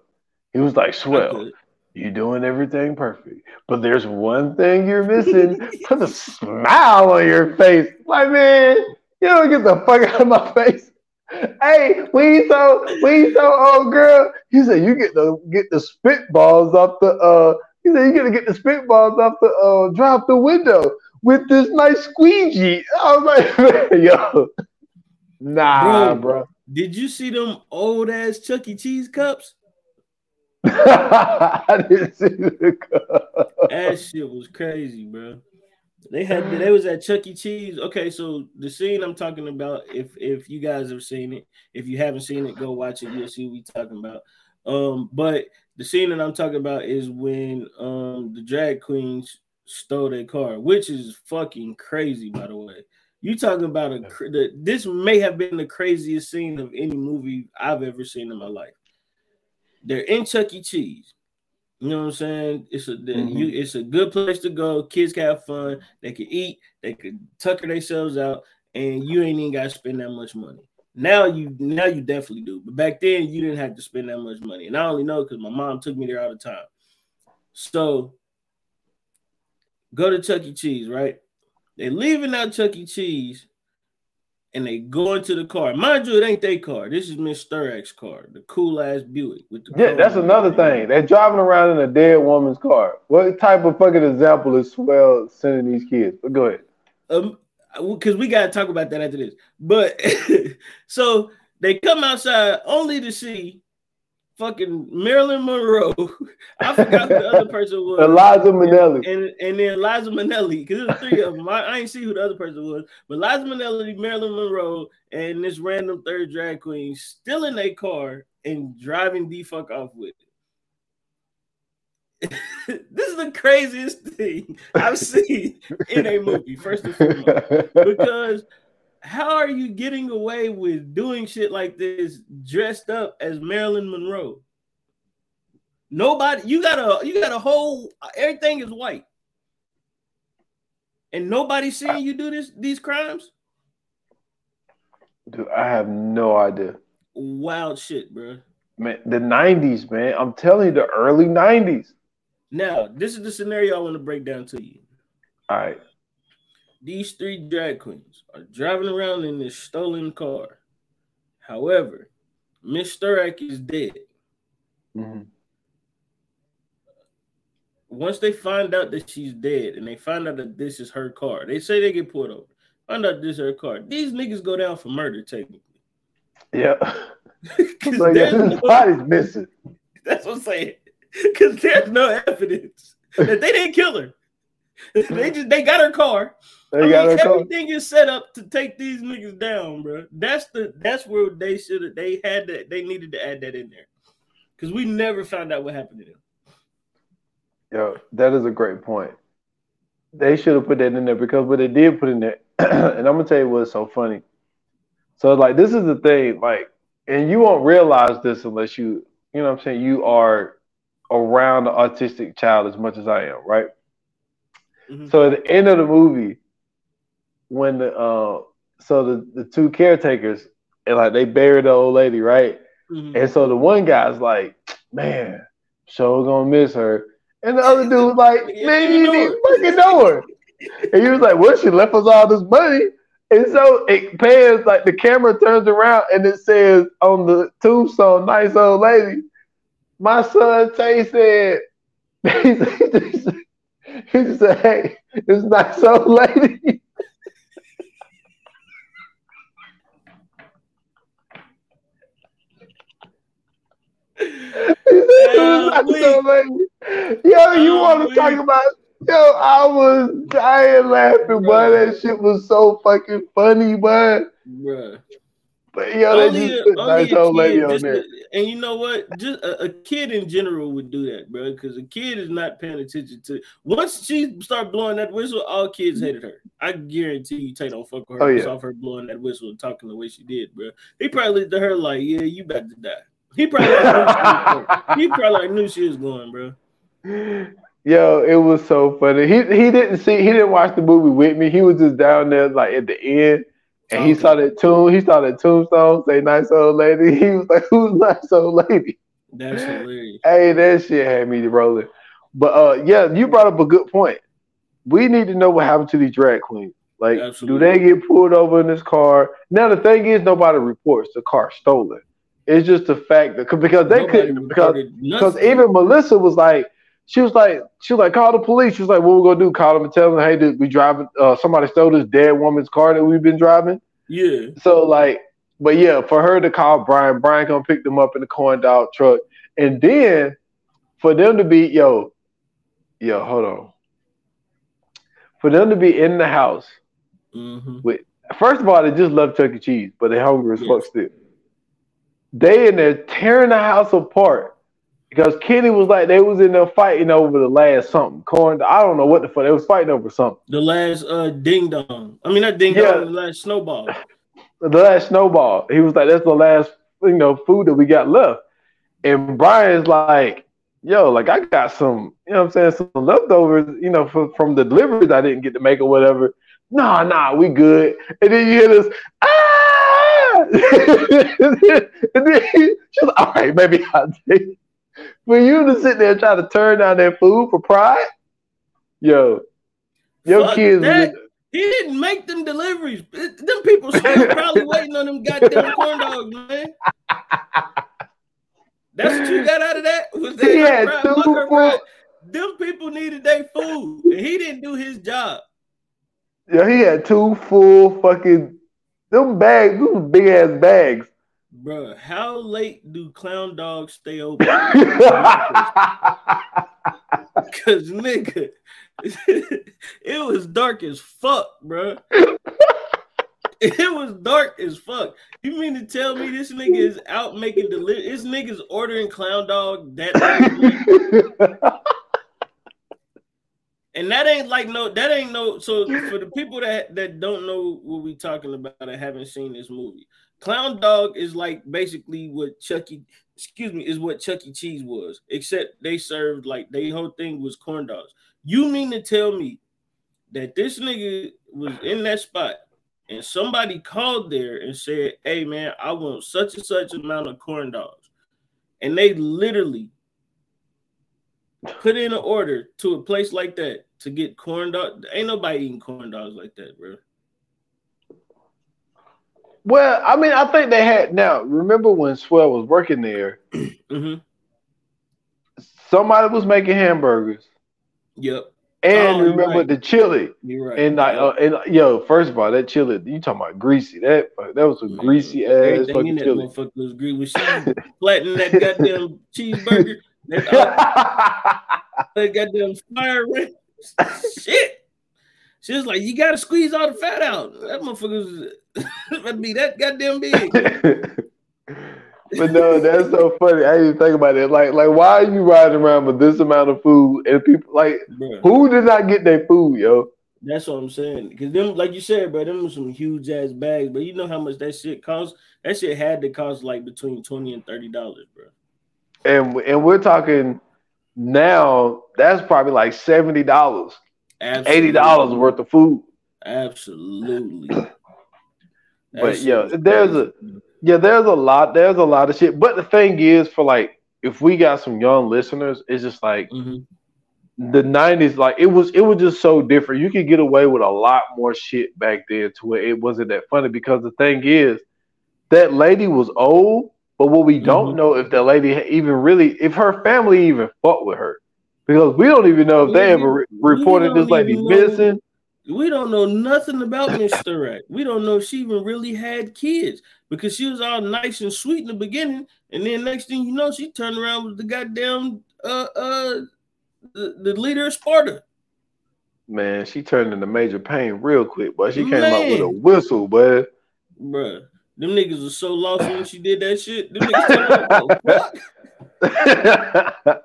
He was like, swell. You doing everything perfect. But there's one thing you're missing. Put a smile on your face. Like, man, you don't get the fuck out of my face hey, we so we so old girl. He said you get the get the spitballs off the uh. He said you get to get the spitballs off the uh drop the window with this nice squeegee. I was like, [laughs] yo, nah, bro, bro. Did you see them old ass Chuck E. Cheese cups? [laughs] I didn't see the cup. That shit was crazy, bro. They had they was at Chuck E. Cheese. Okay, so the scene I'm talking about, if if you guys have seen it, if you haven't seen it, go watch it. You'll see what we talking about. Um, but the scene that I'm talking about is when um the drag queens stole their car, which is fucking crazy, by the way. You talking about a the, this may have been the craziest scene of any movie I've ever seen in my life. They're in Chuck E. Cheese. You know what I'm saying? It's a mm-hmm. you, it's a good place to go. Kids can have fun. They can eat. They can tucker themselves out, and you ain't even got to spend that much money. Now you now you definitely do. But back then you didn't have to spend that much money, and I only know because my mom took me there all the time. So go to Chuck E. Cheese, right? They're leaving out Chuck E. Cheese, and they go into the car. Mind you, it ain't their car. This is Miss Sturak's car, the cool ass Buick with the. Yeah, that's another thing. They're driving around in a dead woman's car. What type of fucking example is Swell sending these kids? But go ahead. Um, because we gotta talk about that after this. But [laughs] so they come outside only to see fucking Marilyn Monroe. [laughs] I forgot who the other person was. Eliza Minnelli. And, and then Eliza Minnelli, because there's three of them. I, I ain't see who the other person was, but Eliza Minnelli, Marilyn Monroe, and this random third drag queen still in their car and driving the fuck off with it. [laughs] this is the craziest thing I've seen in a movie, first and foremost. [laughs] Because how are you getting away with doing shit like this dressed up as Marilyn Monroe? Nobody, you got a you got a whole everything is white. And nobody's seeing you do this these crimes? Dude, I have no idea. Wild shit, bro. Man, the 90s, man. I'm telling you, the early 90s. Now, this is the scenario I want to break down to you. All right. These three drag queens are driving around in this stolen car. However, Miss Sturak is dead. Mm-hmm. Once they find out that she's dead and they find out that this is her car, they say they get pulled over. Find out this is her car. These niggas go down for murder, technically. Yeah. [laughs] like, [laughs] no, body's missing. That's what I'm saying. Because there's no evidence that they didn't kill her. They just they got her car. They I mean, everything car. is set up to take these niggas down, bro. That's the that's where they should have they had that they needed to add that in there. Because we never found out what happened to them. Yo, that is a great point. They should have put that in there because what they did put in there, [clears throat] and I'm gonna tell you what's so funny. So like this is the thing, like, and you won't realize this unless you, you know what I'm saying, you are around the autistic child as much as I am, right? Mm-hmm. So at the end of the movie, when the uh, so the, the two caretakers and like they buried the old lady, right? Mm-hmm. And so the one guy's like, man, sure gonna miss her. And the other dude was like, [laughs] man, you didn't fucking know her. And he was like, well, she left us all this money. And so it pans like the camera turns around and it says on the tombstone, nice old lady. My son Tay said, [laughs] he said, hey, it's nice old lady. Yo, you want to talk about? Yo, I was dying laughing, boy. That shit was so fucking funny. Bruh. But yo, only, they just nice old lady on there. And you know what? Just a, a, kid in general would do that, bro. Because a kid is not paying attention to. Once she start blowing that whistle, all kids hated her. I guarantee you, Tay don't fuck with her. Oh, yeah. off her blowing that whistle and talking the way she did, bro. He probably looked at her like, "Yeah, you about to die." He probably like he [laughs] probably like knew she was going, bro. Yo, it was so funny. He he didn't see he didn't watch the movie with me. He was just down there like at the end and okay. he saw that tune, he saw that tombstone say nice old lady. [laughs] He was like, Who's nice old lady? That's hilarious. Hey, that shit had me rolling. But uh yeah, you brought up a good point. We need to know what happened to these drag queens. Like, Absolutely. do they get pulled over in this car? Now the thing is nobody reports the car stolen. It's just the fact that because they nobody couldn't because, because even Melissa was like, she was like, she was like, call the police. She was like, what we gonna do? Call them and tell them, hey, did we driving? Uh, somebody stole this dead woman's car that we've been driving. Yeah. So like, but yeah, for her to call Brian, Brian gonna pick them up in the corn dog truck, and then for them to be, yo, yo, hold on, for them to be in the house mm-hmm. with, first of all, they just love Chuck E. Cheese, but they're hungry as yes. fuck still. They in there tearing the house apart because Kenny was like they was in there fighting over the last something. Corn, I don't know what the fuck they was fighting over something. The last uh ding dong. I mean not ding yeah. dong, the last snowball. The last snowball. He was like, that's the last you know food that we got left. And Brian's like, yo, like I got some, you know what I'm saying, some leftovers, you know, from, from the deliveries I didn't get to make or whatever. Nah, nah, we good. And then you hear this, ah! [laughs] and then she's like, all right, maybe I'll take for you to sit there and try to turn down that food for pride, yo, your Fuck kids, that. He didn't make them deliveries. Them people still [laughs] probably waiting on them goddamn corn dogs, man. That's what you got out of that? Was that yeah, full... Them people needed their food, and he didn't do his job. Yeah, he had two full fucking them bags, those big ass bags. Bro, how late do clown dogs stay open? Cause nigga, [laughs] it was dark as fuck, bro. It was dark as fuck. You mean to tell me this nigga is out making delivery? This nigga's ordering clown dog that [laughs] And that ain't like no, that ain't no. So for the people that that don't know what we talking about and haven't seen this movie, Clown Dog is like basically what Chucky, excuse me, is what Chuck E. Cheese was, except they served like they whole thing was corn dogs. You mean to tell me that this nigga was in that spot and somebody called there and said, "Hey man, I want such and such amount of corn dogs," and they literally put in an order to a place like that to get corn dog. Ain't nobody eating corn dogs like that, bro. Well, I mean, I think they had. Now, remember when Swell was working there? [clears throat] mm-hmm. Somebody was making hamburgers. Yep. And oh, remember right. the chili. You're right. And like, uh, and yo, first of all, that chili, you talking about greasy? That that was a greasy ass fucking chili. Was greasy. She [laughs] flattening that goddamn cheeseburger? That, uh, that goddamn fire ring. Shit. She was like, "You gotta squeeze all the fat out." That motherfucker was [laughs] be that goddamn big. [laughs] but no, that's so funny. I didn't think about it. Like, like, why are you riding around with this amount of food and people like Bruh. who did not get their food, yo? That's what I'm saying. Because them, like you said, bro, them was some huge ass bags. But you know how much that shit costs? That shit had to cost like between twenty and thirty dollars, bro. And and we're talking now. That's probably like seventy dollars, eighty dollars worth of food. Absolutely. [clears throat] but yeah, there's a yeah, there's a lot, there's a lot of shit. But the thing is, for like, if we got some young listeners, it's just like mm-hmm. the '90s. Like it was, it was just so different. You could get away with a lot more shit back then, to where it wasn't that funny. Because the thing is, that lady was old, but what we don't mm-hmm. know if that lady even really, if her family even fought with her, because we don't even know if they ever re- reported this lady missing we don't know nothing about Miss Sturak. We don't know if she even really had kids because she was all nice and sweet in the beginning, and then next thing you know, she turned around with the goddamn uh uh the, the leader of Sparta. Man, she turned into major pain real quick, but she came Man. out with a whistle, but bruh. Them niggas was so lost when she did that shit. Them niggas [laughs]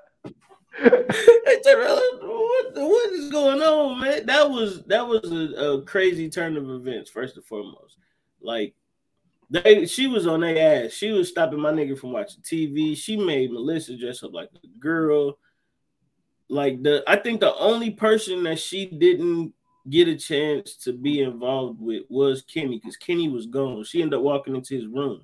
what, [laughs] what is going on, man? That was that was a, a, crazy turn of events. First and foremost, like they, she was on their ass. She was stopping my nigga from watching TV. She made Melissa dress up like a girl. Like the, I think the only person that she didn't get a chance to be involved with was Kenny because Kenny was gone. She ended up walking into his room.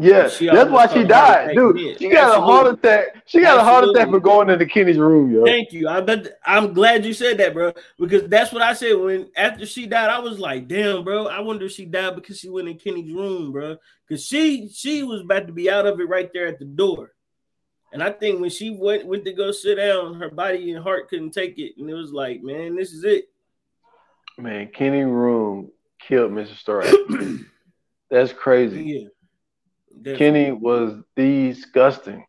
Yeah, that's why she died, dude. She got Absolutely. a heart attack. She got Absolutely. a heart attack for going into Kenny's room, yo. Thank you. I bet I'm glad you said that, bro, because that's what I said when after she died. I was like, damn, bro. I wonder if she died because she went in Kenny's room, bro, because she she was about to be out of it right there at the door. And I think when she went went to go sit down, her body and heart couldn't take it, and it was like, man, this is it. Man, Kenny room killed Mr. Starr. [coughs] that's crazy. Yeah. Kenny was disgusting.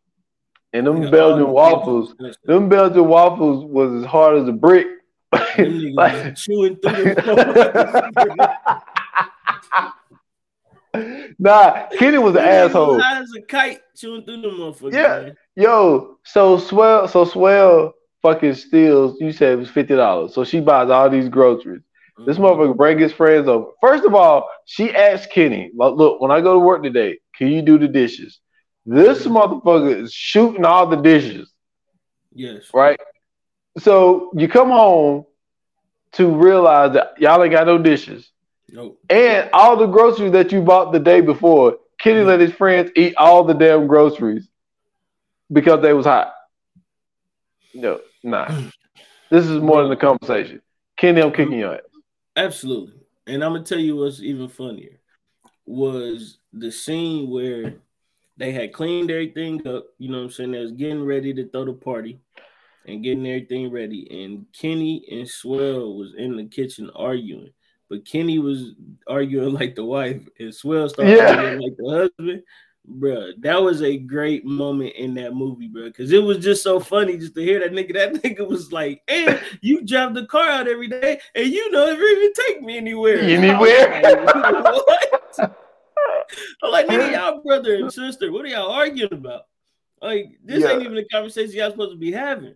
And them Belgian waffles, them Belgian waffles was as hard as a brick. [laughs] like, chewing through [laughs] nah, Kenny was an asshole. As a kite chewing through the motherfucker. Yeah, man. yo. So swell, so swell fucking steals. You said it was fifty dollars. So she buys all these groceries. Mm-hmm. This motherfucker bring his friends over. First of all, she asked Kenny, "Look, when I go to work today, can you do the dishes? This motherfucker is shooting all the dishes. Yes. Right? So you come home to realize that y'all ain't got no dishes. Nope. And all the groceries that you bought the day before, Kenny let his friends eat all the damn groceries because they was hot. No, nah. [clears throat] this is more than a conversation. Kenny, I'm kicking your ass. Absolutely. And I'm gonna tell you what's even funnier was the scene where they had cleaned everything up, you know what I'm saying? They was getting ready to throw the party and getting everything ready. And Kenny and Swell was in the kitchen arguing. But Kenny was arguing [laughs] like the wife, and Swell started yeah. arguing like the husband. Bro, that was a great moment in that movie, bro. Because it was just so funny just to hear that nigga. That [laughs] nigga was like, "And you drive the car out every day, and you know it never even take me anywhere." [laughs] Anywhere? [laughs] what? I'm like, nigga, y'all brother and sister. What are y'all arguing about? Like, this yeah. ain't even a conversation y'all supposed to be having.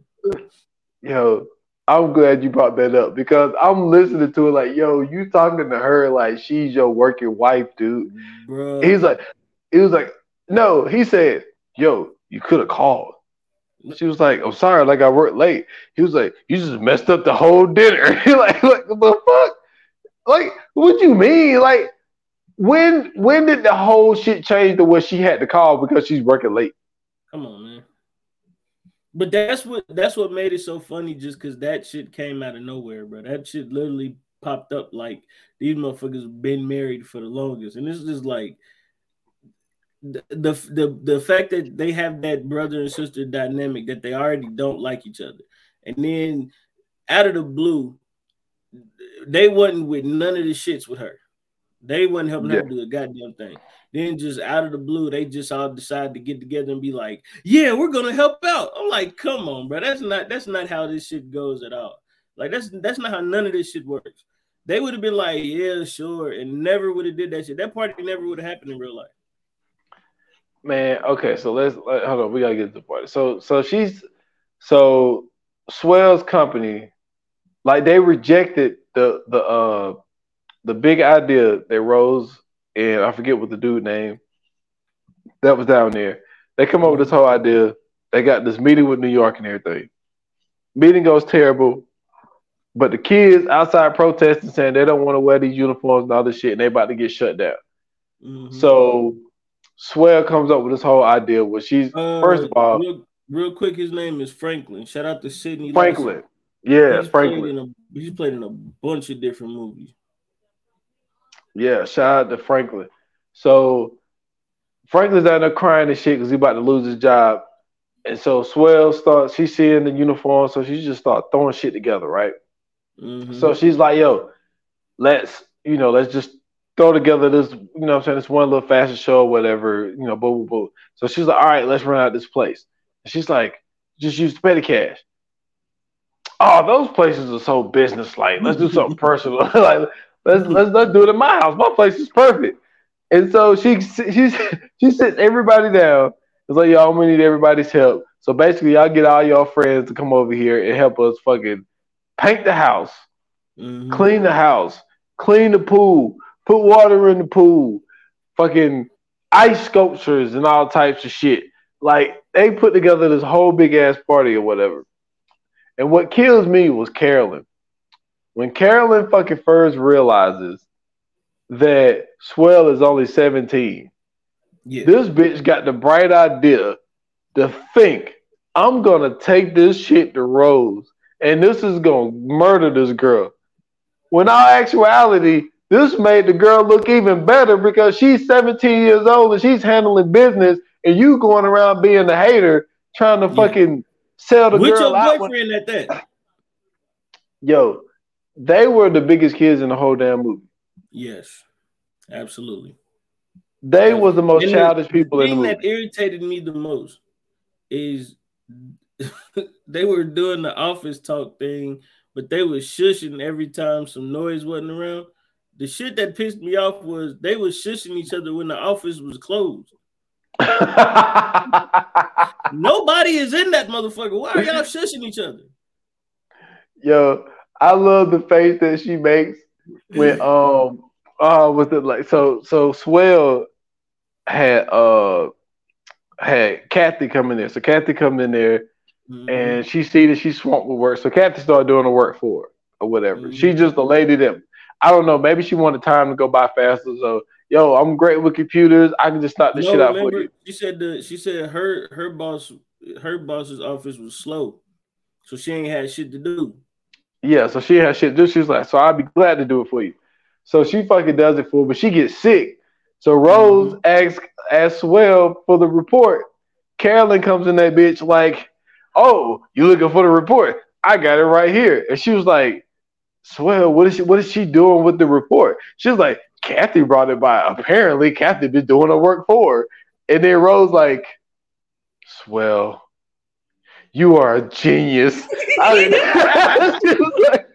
Yo, I'm glad you brought that up because I'm listening to it like, yo, you talking to her like she's your working wife, dude. Bro. He's like, he was like, no, he said, yo, you could have called. She was like, I'm sorry, like I worked late. He was like, you just messed up the whole dinner. [laughs] like, like the fuck? Like, what you mean? Like, when when did the whole shit change to where she had to call because she's working late? Come on, man. But that's what that's what made it so funny, just because that shit came out of nowhere, bro. That shit literally popped up like these motherfuckers been married for the longest, and this is just like the, the the the fact that they have that brother and sister dynamic that they already don't like each other, and then out of the blue, they wasn't with none of the shits with her. They wasn't helping yeah. her do a goddamn thing. Then just out of the blue, they just all decide to get together and be like, "Yeah, we're gonna help out." I'm like, "Come on, bro. That's not that's not how this shit goes at all. Like that's that's not how none of this shit works." They would have been like, "Yeah, sure," and never would have did that shit. That party never would have happened in real life. Man, okay, so let's let, hold on. We gotta get to the party. So so she's so Swell's company, like they rejected the the uh the big idea that Rose and I forget what the dude name that was down there. They come up with this whole idea. They got this meeting with New York and everything. Meeting goes terrible, but the kids outside protesting saying they don't want to wear these uniforms and all this shit, and they about to get shut down. Mm-hmm. So Swell comes up with this whole idea where she's uh, first of all, real, real, quick, his name is Franklin. Shout out to Sidney Franklin. Yeah, he's Franklin. Played a, he's played in a bunch of different movies. Yeah, shout out to Franklin. So Franklin's out there crying and shit because he about to lose his job. And so Swell starts, she's seeing the uniform, so she just start throwing shit together, right? Mm-hmm. So she's like, yo, let's, you know, let's just throw together this, you know I'm saying, this one little fashion show or whatever, you know, boo, boo, boo. So she's like, all right, let's run out this place. And she's like, just use the petty cash. Oh, those places are so business like. Let's do something [laughs] personal. [laughs] like, Let's let's let's do it in my house. My place is perfect. And so she she she sits everybody down. It's like y'all we need everybody's help. So basically, y'all get all y'all friends to come over here and help us fucking paint the house, mm-hmm. clean the house, clean the pool, put water in the pool, fucking ice sculptures and all types of shit. Like they put together this whole big ass party or whatever. And what kills me was Carolyn when Carolyn fucking first realizes that Swell is only 17, yeah. this bitch got the bright idea to think, I'm gonna take this shit to Rose and this is gonna murder this girl. When all actuality, this made the girl look even better because she's 17 years old and she's handling business, and you going around being the hater trying to yeah. fucking sell the With girl your boyfriend at that. Yo, they were the biggest kids in the whole damn movie. Yes, absolutely. They was the most and childish the, people the in the movie. that irritated me the most is [laughs] they were doing the office talk thing, but they were shushing every time some noise wasn't around. The shit that pissed me off was they were shushing each other when the office was closed. [laughs] Nobody is in that motherfucker. Why are y'all [laughs] shushing each other? Yo, I love the face that she makes when [laughs] um uh with it like so so Swell had uh had Kathy come in there. So Kathy come in there mm-hmm. and she see that she's swamped with work. So Kathy started doing the work for her or whatever. Mm-hmm. She's just a lady that I don't know, maybe she wanted time to go by faster. So yo, I'm great with computers. I can just start this no, shit out remember, for you. She said the she said her her boss her boss's office was slow. So she ain't had shit to do. Yeah, so she has shit. Just she's like, so I'd be glad to do it for you. So she fucking does it for, but she gets sick. So Rose mm-hmm. asks asks well for the report. Carolyn comes in that bitch like, "Oh, you looking for the report? I got it right here." And she was like, "Swell, what is she? What is she doing with the report?" She's like, "Kathy brought it by. Apparently, Kathy been doing her work for her." And then Rose like, "Swell, you are a genius." I didn't, [laughs] [laughs] she was like,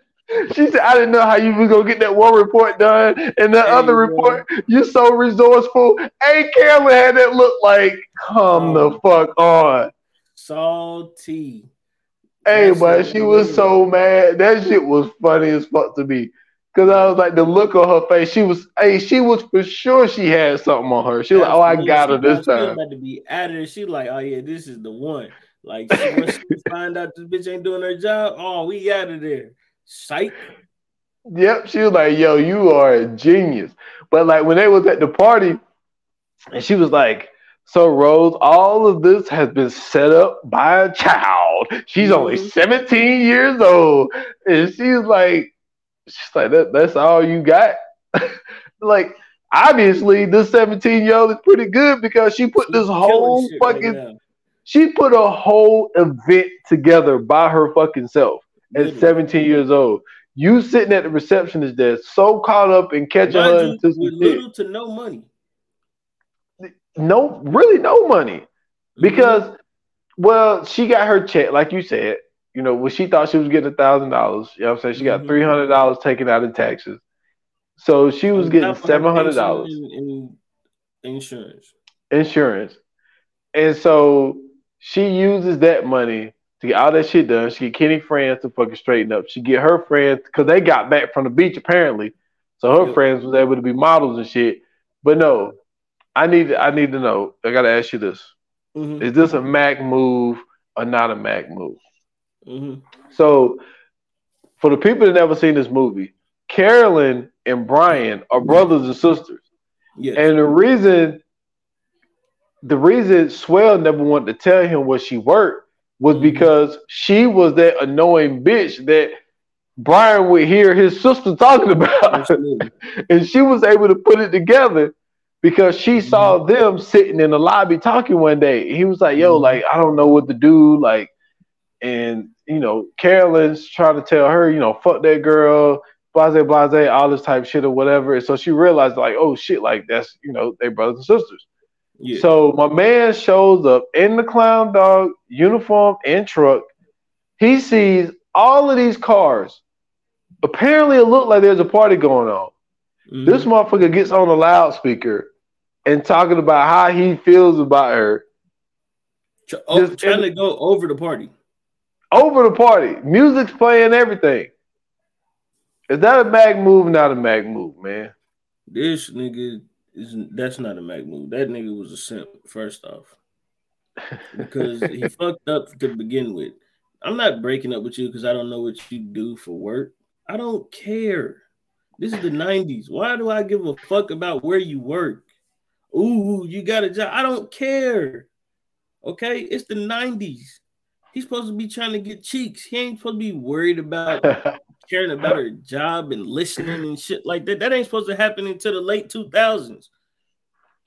she said, I didn't know how you was gonna get that one report done and that hey, other report. You're so resourceful. Hey, Carolyn had that look like, come oh. the fuck on. Salty. Hey, That's but she was so mad. That shit was funny as fuck to me. Cause I was like the look on her face. She was, hey, she was for sure she had something on her. She was like, oh, I got her this time. About to be at her. She like, oh yeah, this is the one. Like, she, she [laughs] find out this bitch ain't doing her job, oh, we out of there. Psych. Yep, she was like, "Yo, you are a genius." But like when they was at the party, and she was like, "So Rose, all of this has been set up by a child. She's mm-hmm. only 17 years old." And she's like, "She's like that, that's all you got." [laughs] like obviously, this 17 year old is pretty good because she put this whole fucking right she put a whole event together by her fucking self at 17 years old. You sitting at the receptionist desk, so caught up in catching Mind her into some little to no money. No, really no money, mm-hmm. because mm-hmm. well, she got her check, like you said. You know, when she thought she was getting a thousand dollars, you know what I'm saying? She got mm-hmm. three hundred dollars taken out in taxes. So she was getting seven hundred dollars in insurance. Insurance. And so she uses that money to get all that shit done. She get Kenny friends to fucking straighten up. She get her friends because they got back from the beach apparently, so her yep. friends was able to be models and shit. But no, I need I need to know. I gotta ask you this: mm-hmm. Is this a Mac move or not a Mac move? Mm-hmm. So, for the people that never seen this movie, Carolyn and Brian are brothers and sisters. Yes. And the reason the reason Swell never wanted to tell him where she worked was mm-hmm. because she was that annoying bitch that Brian would hear his sister talking about. [laughs] and she was able to put it together because she mm-hmm. saw them sitting in the lobby talking one day. He was like, yo, mm-hmm. like, I don't know what to do. Like, and you know, Carolyn's trying to tell her, you know, fuck that girl, blase, blase, all this type shit or whatever. And so she realized, like, oh shit, like that's you know, they brothers and sisters. Yeah. So my man shows up in the clown dog uniform and truck. He sees all of these cars. Apparently, it looked like there's a party going on. Mm-hmm. This motherfucker gets on the loudspeaker and talking about how he feels about her. Oh, trying to go over the party. Over the party. Music's playing everything. Is that a Mac move? Not a Mac move, man. This nigga is that's not a Mac move. That nigga was a simp, first off. Because he [laughs] fucked up to begin with. I'm not breaking up with you because I don't know what you do for work. I don't care. This is the 90s. Why do I give a fuck about where you work? Ooh, you got a job. I don't care. Okay, it's the 90s. He's supposed to be trying to get cheeks. He ain't supposed to be worried about [laughs] caring about her job and listening and shit like that. That ain't supposed to happen until the late 2000s.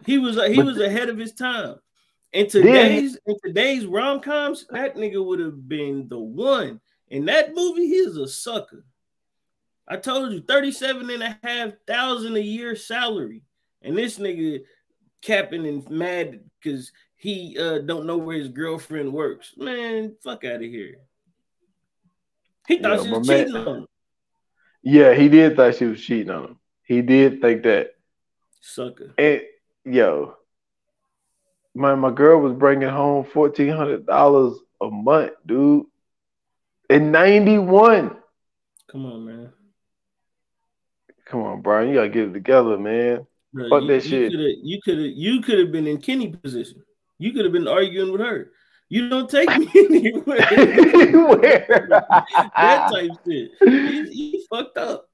He was he was ahead of his time. In today's in today's rom coms, that nigga would have been the one. In that movie, he's a sucker. I told you 37 and a half thousand a year salary. And this nigga capping and mad because he uh, don't know where his girlfriend works. Man, fuck out of here. He thought she was cheating man, on him. Yeah, he did think she was cheating on him. He did think that. Sucker. And yo, my my girl was bringing home fourteen hundred dollars a month, dude. In ninety one. Come on, man. Come on, Brian. You gotta get it together, man. Bro, Fuck you, that shit. You could have you could have been in Kenny position. You could have been arguing with her. You don't take me [laughs] anywhere. that type shit. He fucked up.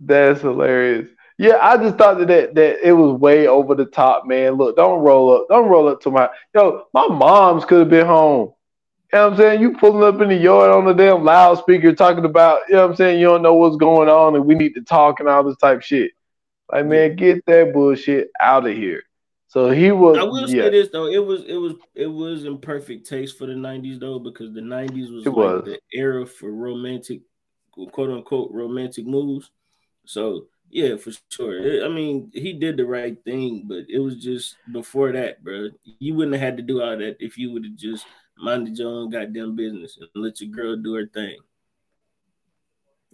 That's hilarious. Yeah, I just thought that, that that it was way over the top, man. Look, don't roll up, don't roll up to my yo. My mom's could have been home You know what I'm saying? You pulling up in the yard on the damn loudspeaker talking about, you know what I'm saying? You don't know what's going on and we need to talk and all this type shit. Like, man, get that bullshit out of here. So he was. I will yeah. say this though, it was it was it was in perfect taste for the '90s though, because the '90s was, it like was. the era for romantic, quote unquote, romantic moves. So yeah, for sure. I mean, he did the right thing, but it was just before that, bro. You wouldn't have had to do all that if you would have just minded your own goddamn business and let your girl do her thing.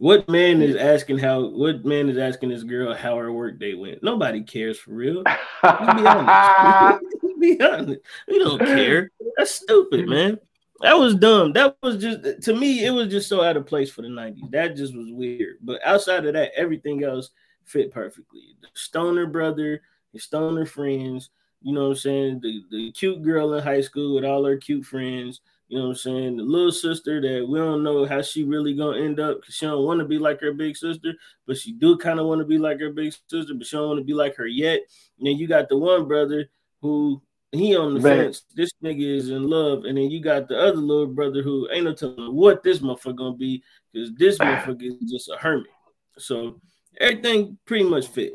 What man is asking how? What man is asking this girl how her work day went? Nobody cares for real. [laughs] Be honest. [laughs] be honest. We don't care. That's stupid, man. That was dumb. That was just to me. It was just so out of place for the '90s. That just was weird. But outside of that, everything else fit perfectly. The Stoner brother, his Stoner friends. You know what I'm saying? The the cute girl in high school with all her cute friends. You know what I'm saying? The little sister that we don't know how she really gonna end up because she don't want to be like her big sister, but she do kind of want to be like her big sister, but she don't want to be like her yet. And then you got the one brother who he on the Man. fence. This nigga is in love, and then you got the other little brother who ain't no telling what this motherfucker gonna be because this motherfucker is just a hermit. So everything pretty much fit.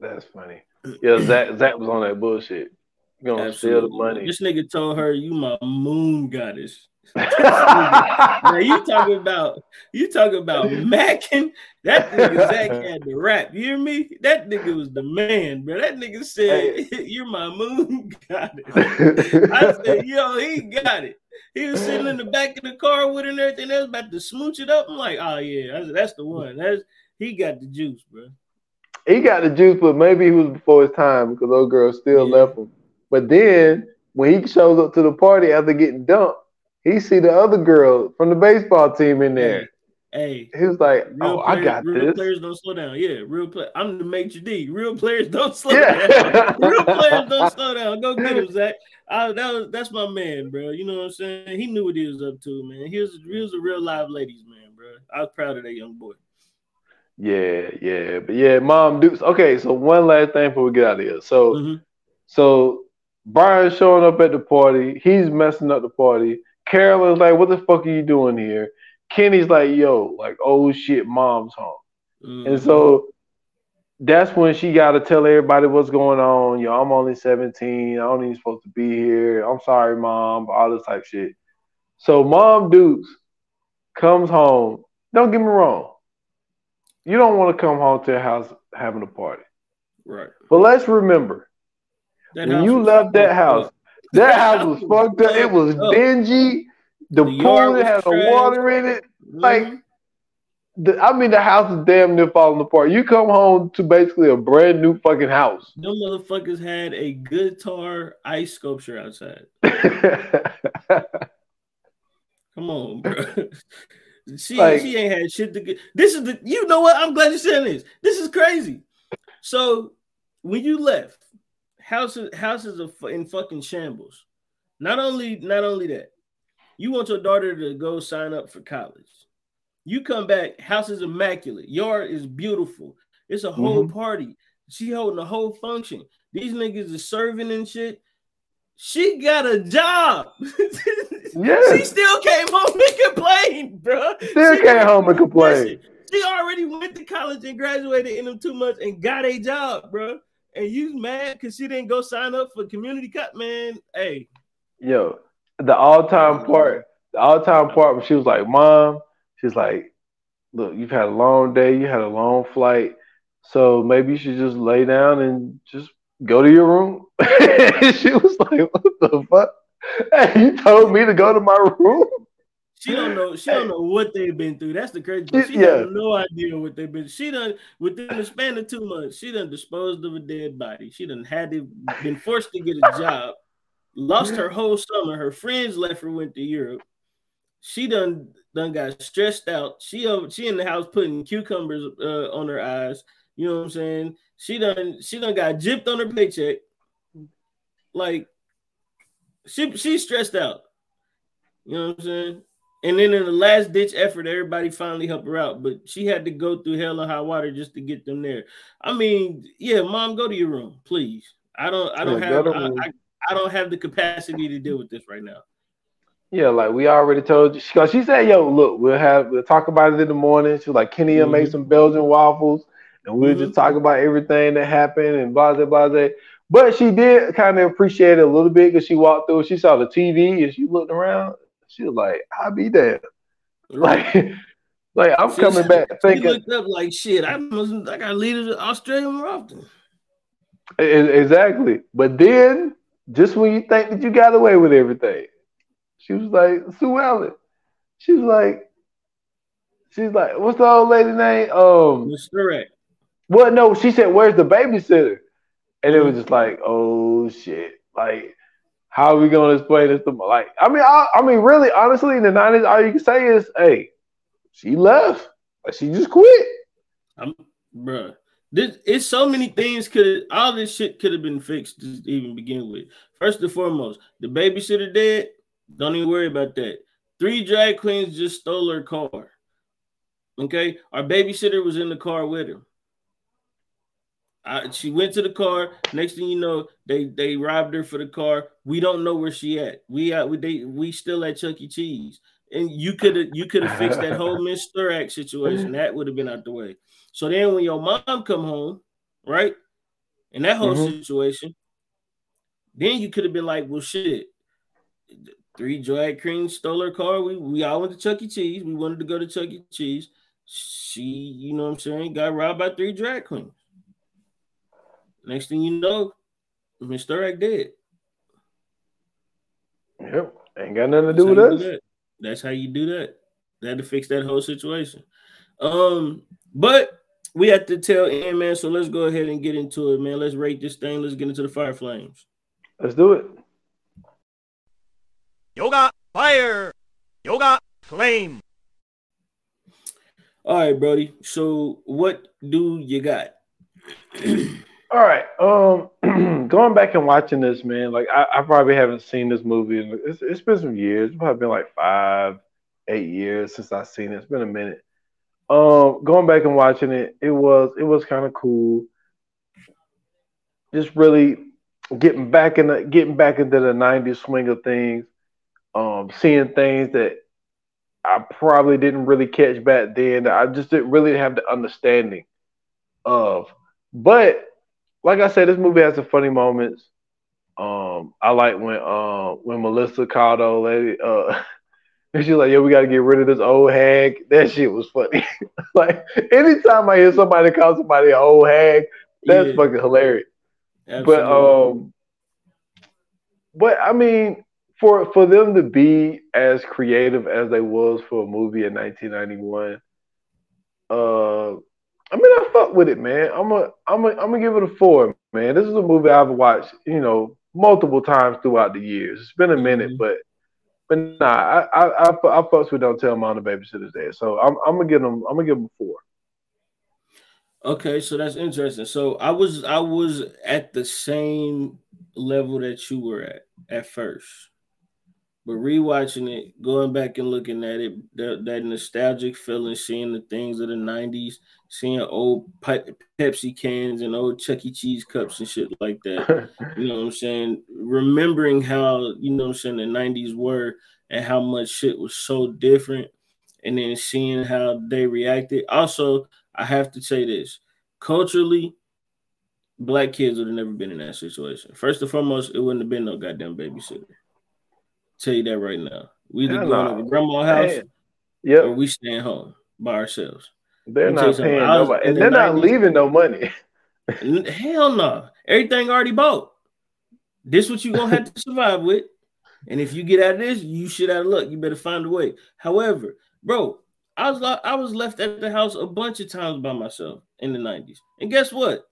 That's funny. Yeah, Zach Zach was on that bullshit. Gonna steal the money. This nigga told her you my moon goddess. [laughs] now you talking about you talking about macking that nigga Zach [laughs] had the rap. You hear me? That nigga was the man, bro. That nigga said [laughs] you're my moon goddess. I said, yo, he got it. He was sitting in the back of the car with and everything. They was about to smooch it up. I'm like, oh yeah, that's, that's the one. That's he got the juice, bro. He got the juice, but maybe he was before his time because those girls still yeah. left him. But then when he shows up to the party after getting dumped, he see the other girl from the baseball team in there. Hey, he was like, "Oh, players, I got real this." players don't slow down. Yeah, real play. I'm the major D. Real players don't slow yeah. down. [laughs] real players don't slow down. Go get him, Zach. I, that was that's my man, bro. You know what I'm saying? He knew what he was up to, man. He was he was a real live ladies man, bro. I was proud of that young boy. Yeah, yeah, but yeah, mom Dukes. Okay, so one last thing before we get out of here. So, mm-hmm. so Brian's showing up at the party. He's messing up the party. Carolyn's like, "What the fuck are you doing here?" Kenny's like, "Yo, like, oh shit, mom's home." Mm-hmm. And so that's when she got to tell everybody what's going on. Yo, I'm only 17. I don't even supposed to be here. I'm sorry, mom. All this type shit. So mom Dukes comes home. Don't get me wrong. You don't want to come home to a house having a party. Right. But let's remember when you left that house, up. that house was [laughs] fucked up. It was dingy. The, the pool had the water in it. Mm-hmm. Like, the, I mean, the house is damn near falling apart. You come home to basically a brand new fucking house. Them motherfuckers had a guitar ice sculpture outside. [laughs] come on, bro. [laughs] She like, she ain't had shit to get. This is the you know what? I'm glad you're saying this. This is crazy. So when you left, houses houses are in fucking shambles. Not only not only that, you want your daughter to go sign up for college. You come back, house is immaculate, yard is beautiful. It's a whole mm-hmm. party. She holding a whole function. These niggas are serving and shit. She got a job. [laughs] Yeah. She still came home and complained, bro. Still she came home and complained. She already went to college and graduated in them two months and got a job, bro. And you mad because she didn't go sign up for community cut, man. Hey. Yo, the all-time part, the all-time part when she was like, Mom, she's like, Look, you've had a long day, you had a long flight. So maybe you should just lay down and just go to your room. [laughs] she was like, What the fuck? [laughs] Hey, you told me to go to my room. She don't know. She don't know what they've been through. That's the crazy. Part. She yeah. has no idea what they've been. She done within the span of two months. She done disposed of a dead body. She done had to been forced to get a job. Lost her whole summer. Her friends left her. Went to Europe. She done done got stressed out. She she in the house putting cucumbers uh, on her eyes. You know what I'm saying? She done she done got gypped on her paycheck. Like she she's stressed out. You know what I'm saying? And then in the last ditch effort, everybody finally helped her out, but she had to go through hell and high water just to get them there. I mean, yeah, mom, go to your room, please. I don't, I don't yeah, have, I, I, I, don't have the capacity to deal with this right now. Yeah, like we already told you. Cause she said, "Yo, look, we'll have we'll talk about it in the morning." She was like, "Kenny mm-hmm. make some Belgian waffles, and we'll mm-hmm. just talk about everything that happened and blah blah blah." blah. But she did kind of appreciate it a little bit because she walked through, she saw the TV, and she looked around. She was like, "I'll be there." Like, [laughs] like I'm she coming back thinking. looked up like shit. I must, I got to leave to Australia more often. Exactly, but then just when you think that you got away with everything, she was like, Sue Ellen. She was like, she's like, what's the old lady name? Um, Mr. Well, no, she said, where's the babysitter? And it was just like, oh shit, like. How are we gonna explain this to like? I mean, I, I mean, really, honestly, in the nineties, all you can say is, "Hey, she left. Like she just quit." I'm, bruh. This it's so many things could all this shit could have been fixed to even begin with. First and foremost, the babysitter dead. Don't even worry about that. Three drag queens just stole her car. Okay, our babysitter was in the car with her. I, she went to the car. Next thing you know, they they robbed her for the car. We don't know where she at. We at we they we still at Chuck E. Cheese. And you could have you could have fixed that whole [laughs] Miss Sturak situation. That would have been out the way. So then when your mom come home, right? In that whole mm-hmm. situation, then you could have been like, well, shit, Three drag queens stole her car. We we all went to Chuck E. Cheese. We wanted to go to Chuck E. Cheese. She, you know what I'm saying, got robbed by three drag queens. Next thing you know, Mr. Sturak dead. Yep. Ain't got nothing to do That's with us. Do that. That's how you do that. They had to fix that whole situation. Um, but we have to tell Ian, man. So let's go ahead and get into it, man. Let's rate this thing. Let's get into the fire flames. Let's do it. Yoga fire. Yoga flame. All right, Brody. So what do you got? [clears throat] All right. Um, [clears throat] going back and watching this, man. Like I, I probably haven't seen this movie. In, it's, it's been some years. It's probably been like five, eight years since I've seen it. It's been a minute. Um, going back and watching it, it was it was kind of cool. Just really getting back in the getting back into the '90s swing of things um, seeing things that I probably didn't really catch back then. I just didn't really have the understanding of. But like I said, this movie has some funny moments. Um, I like when uh, when Melissa called old lady, uh, [laughs] and she's like, "Yo, we got to get rid of this old hag." That shit was funny. [laughs] like anytime I hear somebody call somebody an old hag, that's yeah. fucking hilarious. Absolutely. But um, but I mean, for for them to be as creative as they was for a movie in 1991, uh, I mean, I fuck with it, man. I'm a, I'm a, I'm gonna give it a four, man. This is a movie I've watched, you know, multiple times throughout the years. It's been a minute, mm-hmm. but but nah, I I I, I fucks with Don't Tell Mom the Babysitter's Dead, so I'm I'm gonna give them I'm gonna give them a four. Okay, so that's interesting. So I was I was at the same level that you were at at first. But rewatching it, going back and looking at it, that, that nostalgic feeling, seeing the things of the 90s, seeing old Pepsi cans and old Chuck E. Cheese cups and shit like that. [laughs] you know what I'm saying? Remembering how, you know what I'm saying, the 90s were and how much shit was so different. And then seeing how they reacted. Also, I have to say this culturally, black kids would have never been in that situation. First and foremost, it wouldn't have been no goddamn babysitter. Tell you that right now. We either going to grandma's house, yeah, or we staying home by ourselves. They're not paying nobody, and they're the not 90s, leaving no money. [laughs] hell no, everything already bought. This what you gonna have to survive with, and if you get out of this, you shit out of luck. You better find a way. However, bro, I was I was left at the house a bunch of times by myself in the nineties, and guess what?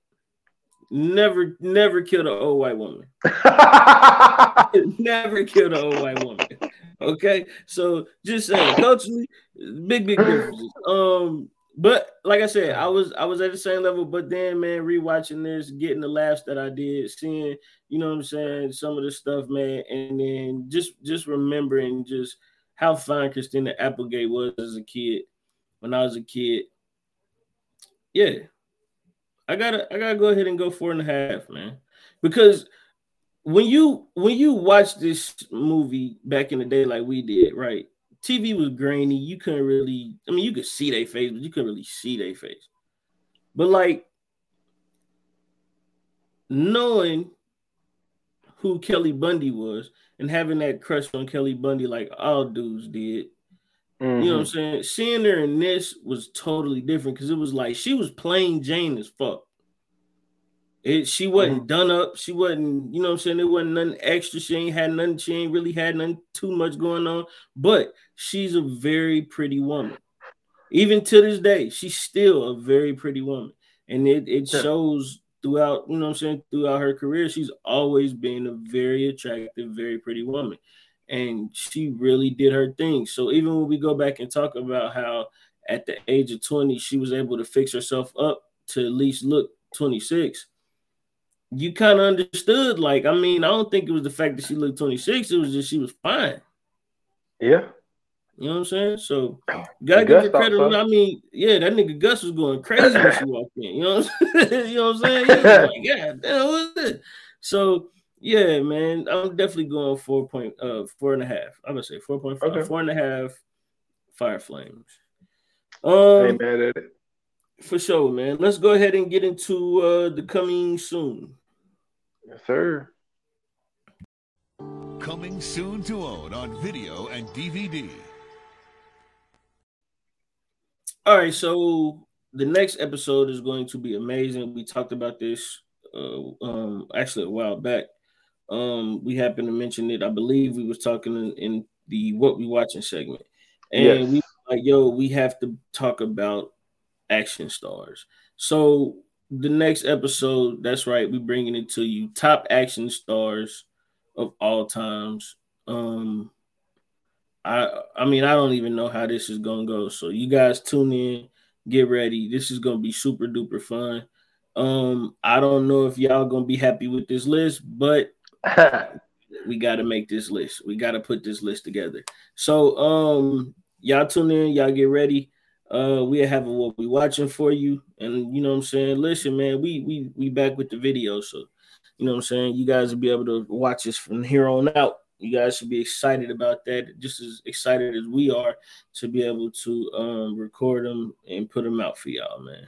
Never, never killed an old white woman. [laughs] [laughs] never killed an old white woman. Okay, so just saying, culturally, big, big differences. Um, but like I said, I was I was at the same level, but then man, rewatching this, getting the laughs that I did, seeing, you know what I'm saying, some of the stuff, man, and then just just remembering just how fine Christina Applegate was as a kid when I was a kid. Yeah, I gotta I gotta go ahead and go four and a half, man. Because when you when you watch this movie back in the day like we did, right? TV was grainy. You couldn't really, I mean, you could see their face, but you couldn't really see their face. But like knowing who Kelly Bundy was and having that crush on Kelly Bundy, like all dudes did. Mm-hmm. You know what I'm mm-hmm. saying? Seeing her in this was totally different because it was like she was plain Jane as fuck. It she wasn't mm-hmm. done up. She wasn't, you know what I'm saying? It wasn't nothing extra. She ain't had nothing, she ain't really had nothing too much going on. But she's a very pretty woman. Even to this day, she's still a very pretty woman. And it, it shows throughout, you know what I'm saying, throughout her career, she's always been a very attractive, very pretty woman. And she really did her thing. So even when we go back and talk about how at the age of 20, she was able to fix herself up to at least look 26 you kind of understood. Like, I mean, I don't think it was the fact that she looked 26, it was just she was fine. Yeah. You know what I'm saying? So [clears throat] gotta give her credit. I mean, yeah, that nigga Gus was going crazy when she walked in. You know what I'm [laughs] saying? you know what I'm saying? Yeah, [laughs] like, yeah, damn, this? So yeah, man, I'm definitely going four point uh four and a half. I'm gonna say four point five, okay. four and a half fire flames. Um Ain't mad at it. For sure, man. Let's go ahead and get into uh the coming soon. Yes, sir. Coming soon to own on video and DVD. All right, so the next episode is going to be amazing. We talked about this uh, um, actually a while back. Um, we happened to mention it. I believe we was talking in, in the what we watching segment, and yes. we like, yo, we have to talk about action stars. So the next episode, that's right, we bringing it to you. Top action stars of all times. Um, I I mean, I don't even know how this is gonna go. So you guys tune in, get ready. This is gonna be super duper fun. Um, I don't know if y'all gonna be happy with this list, but [laughs] we gotta make this list. We gotta put this list together. So um y'all tune in, y'all get ready. Uh we have what we watching for you. And you know what i'm saying? Listen man we we we back with the video. So you know what i'm saying? You guys will be able to watch us from here on out. You guys should be excited about that just as excited as we are to be able to um record them and put them out for y'all man.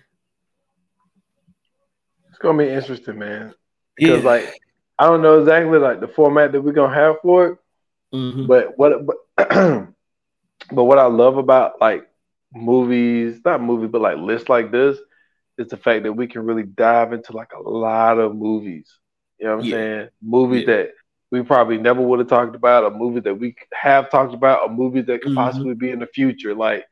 It's gonna be interesting man. Because yeah. like i don't know exactly like the format that we're gonna have for it mm-hmm. but what but, [clears throat] but what i love about like movies, not movies, but like lists like this, is the fact that we can really dive into like a lot of movies. You know what I'm yeah. saying? Movies yeah. that we probably never would have talked about, a movie that we have talked about, a movie that could mm-hmm. possibly be in the future. Like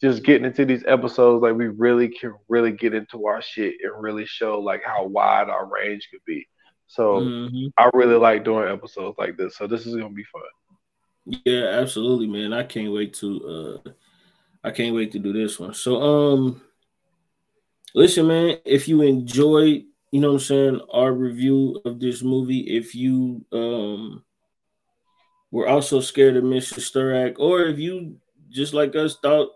just getting into these episodes, like we really can really get into our shit and really show like how wide our range could be. So mm-hmm. I really like doing episodes like this. So this is gonna be fun. Yeah, absolutely, man. I can't wait to uh I can't wait to do this one. So um listen, man, if you enjoyed, you know what I'm saying, our review of this movie, if you um were also scared of Mr. Sturak, or if you just like us thought,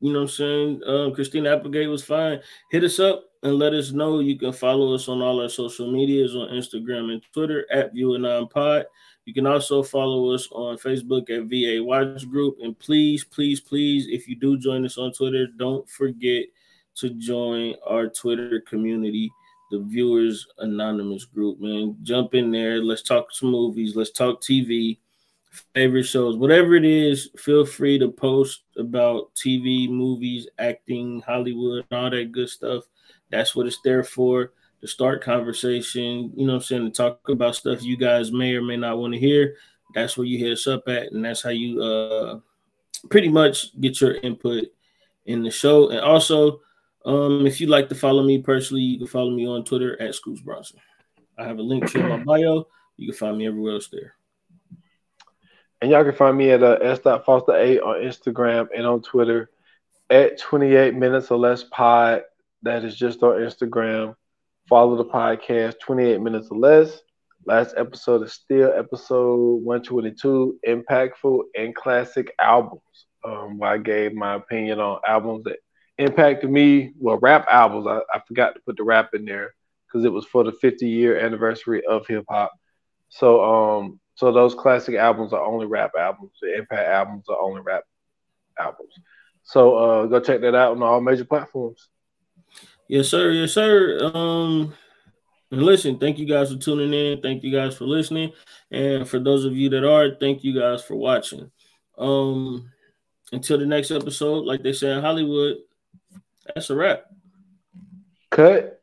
you know what I'm saying, um, Christina Applegate was fine, hit us up and let us know. You can follow us on all our social medias on Instagram and Twitter at View Pod. You can also follow us on Facebook at VA Watch Group. And please, please, please, if you do join us on Twitter, don't forget to join our Twitter community, the Viewers Anonymous group, man. Jump in there. Let's talk some movies. Let's talk TV, favorite shows, whatever it is. Feel free to post about TV, movies, acting, Hollywood, all that good stuff. That's what it's there for to start conversation, you know I'm saying, to talk about stuff you guys may or may not want to hear. That's where you hit us up at, and that's how you uh pretty much get your input in the show. And also, um, if you'd like to follow me personally, you can follow me on Twitter at Scoots Bronson. I have a link to my bio. You can find me everywhere else there. And y'all can find me at uh, s.foster8 on Instagram and on Twitter at 28 minutes or less pod. That is just on Instagram. Follow the podcast 28 minutes or less. Last episode is still episode 122 impactful and classic albums. Um, where I gave my opinion on albums that impacted me. Well, rap albums. I, I forgot to put the rap in there because it was for the 50 year anniversary of hip hop. So um, so those classic albums are only rap albums. The Impact albums are only rap albums. So uh, go check that out on all major platforms. Yes, sir. Yes, sir. Um, and listen, thank you guys for tuning in. Thank you guys for listening. And for those of you that are, thank you guys for watching. Um, until the next episode, like they say in Hollywood, that's a wrap. Cut.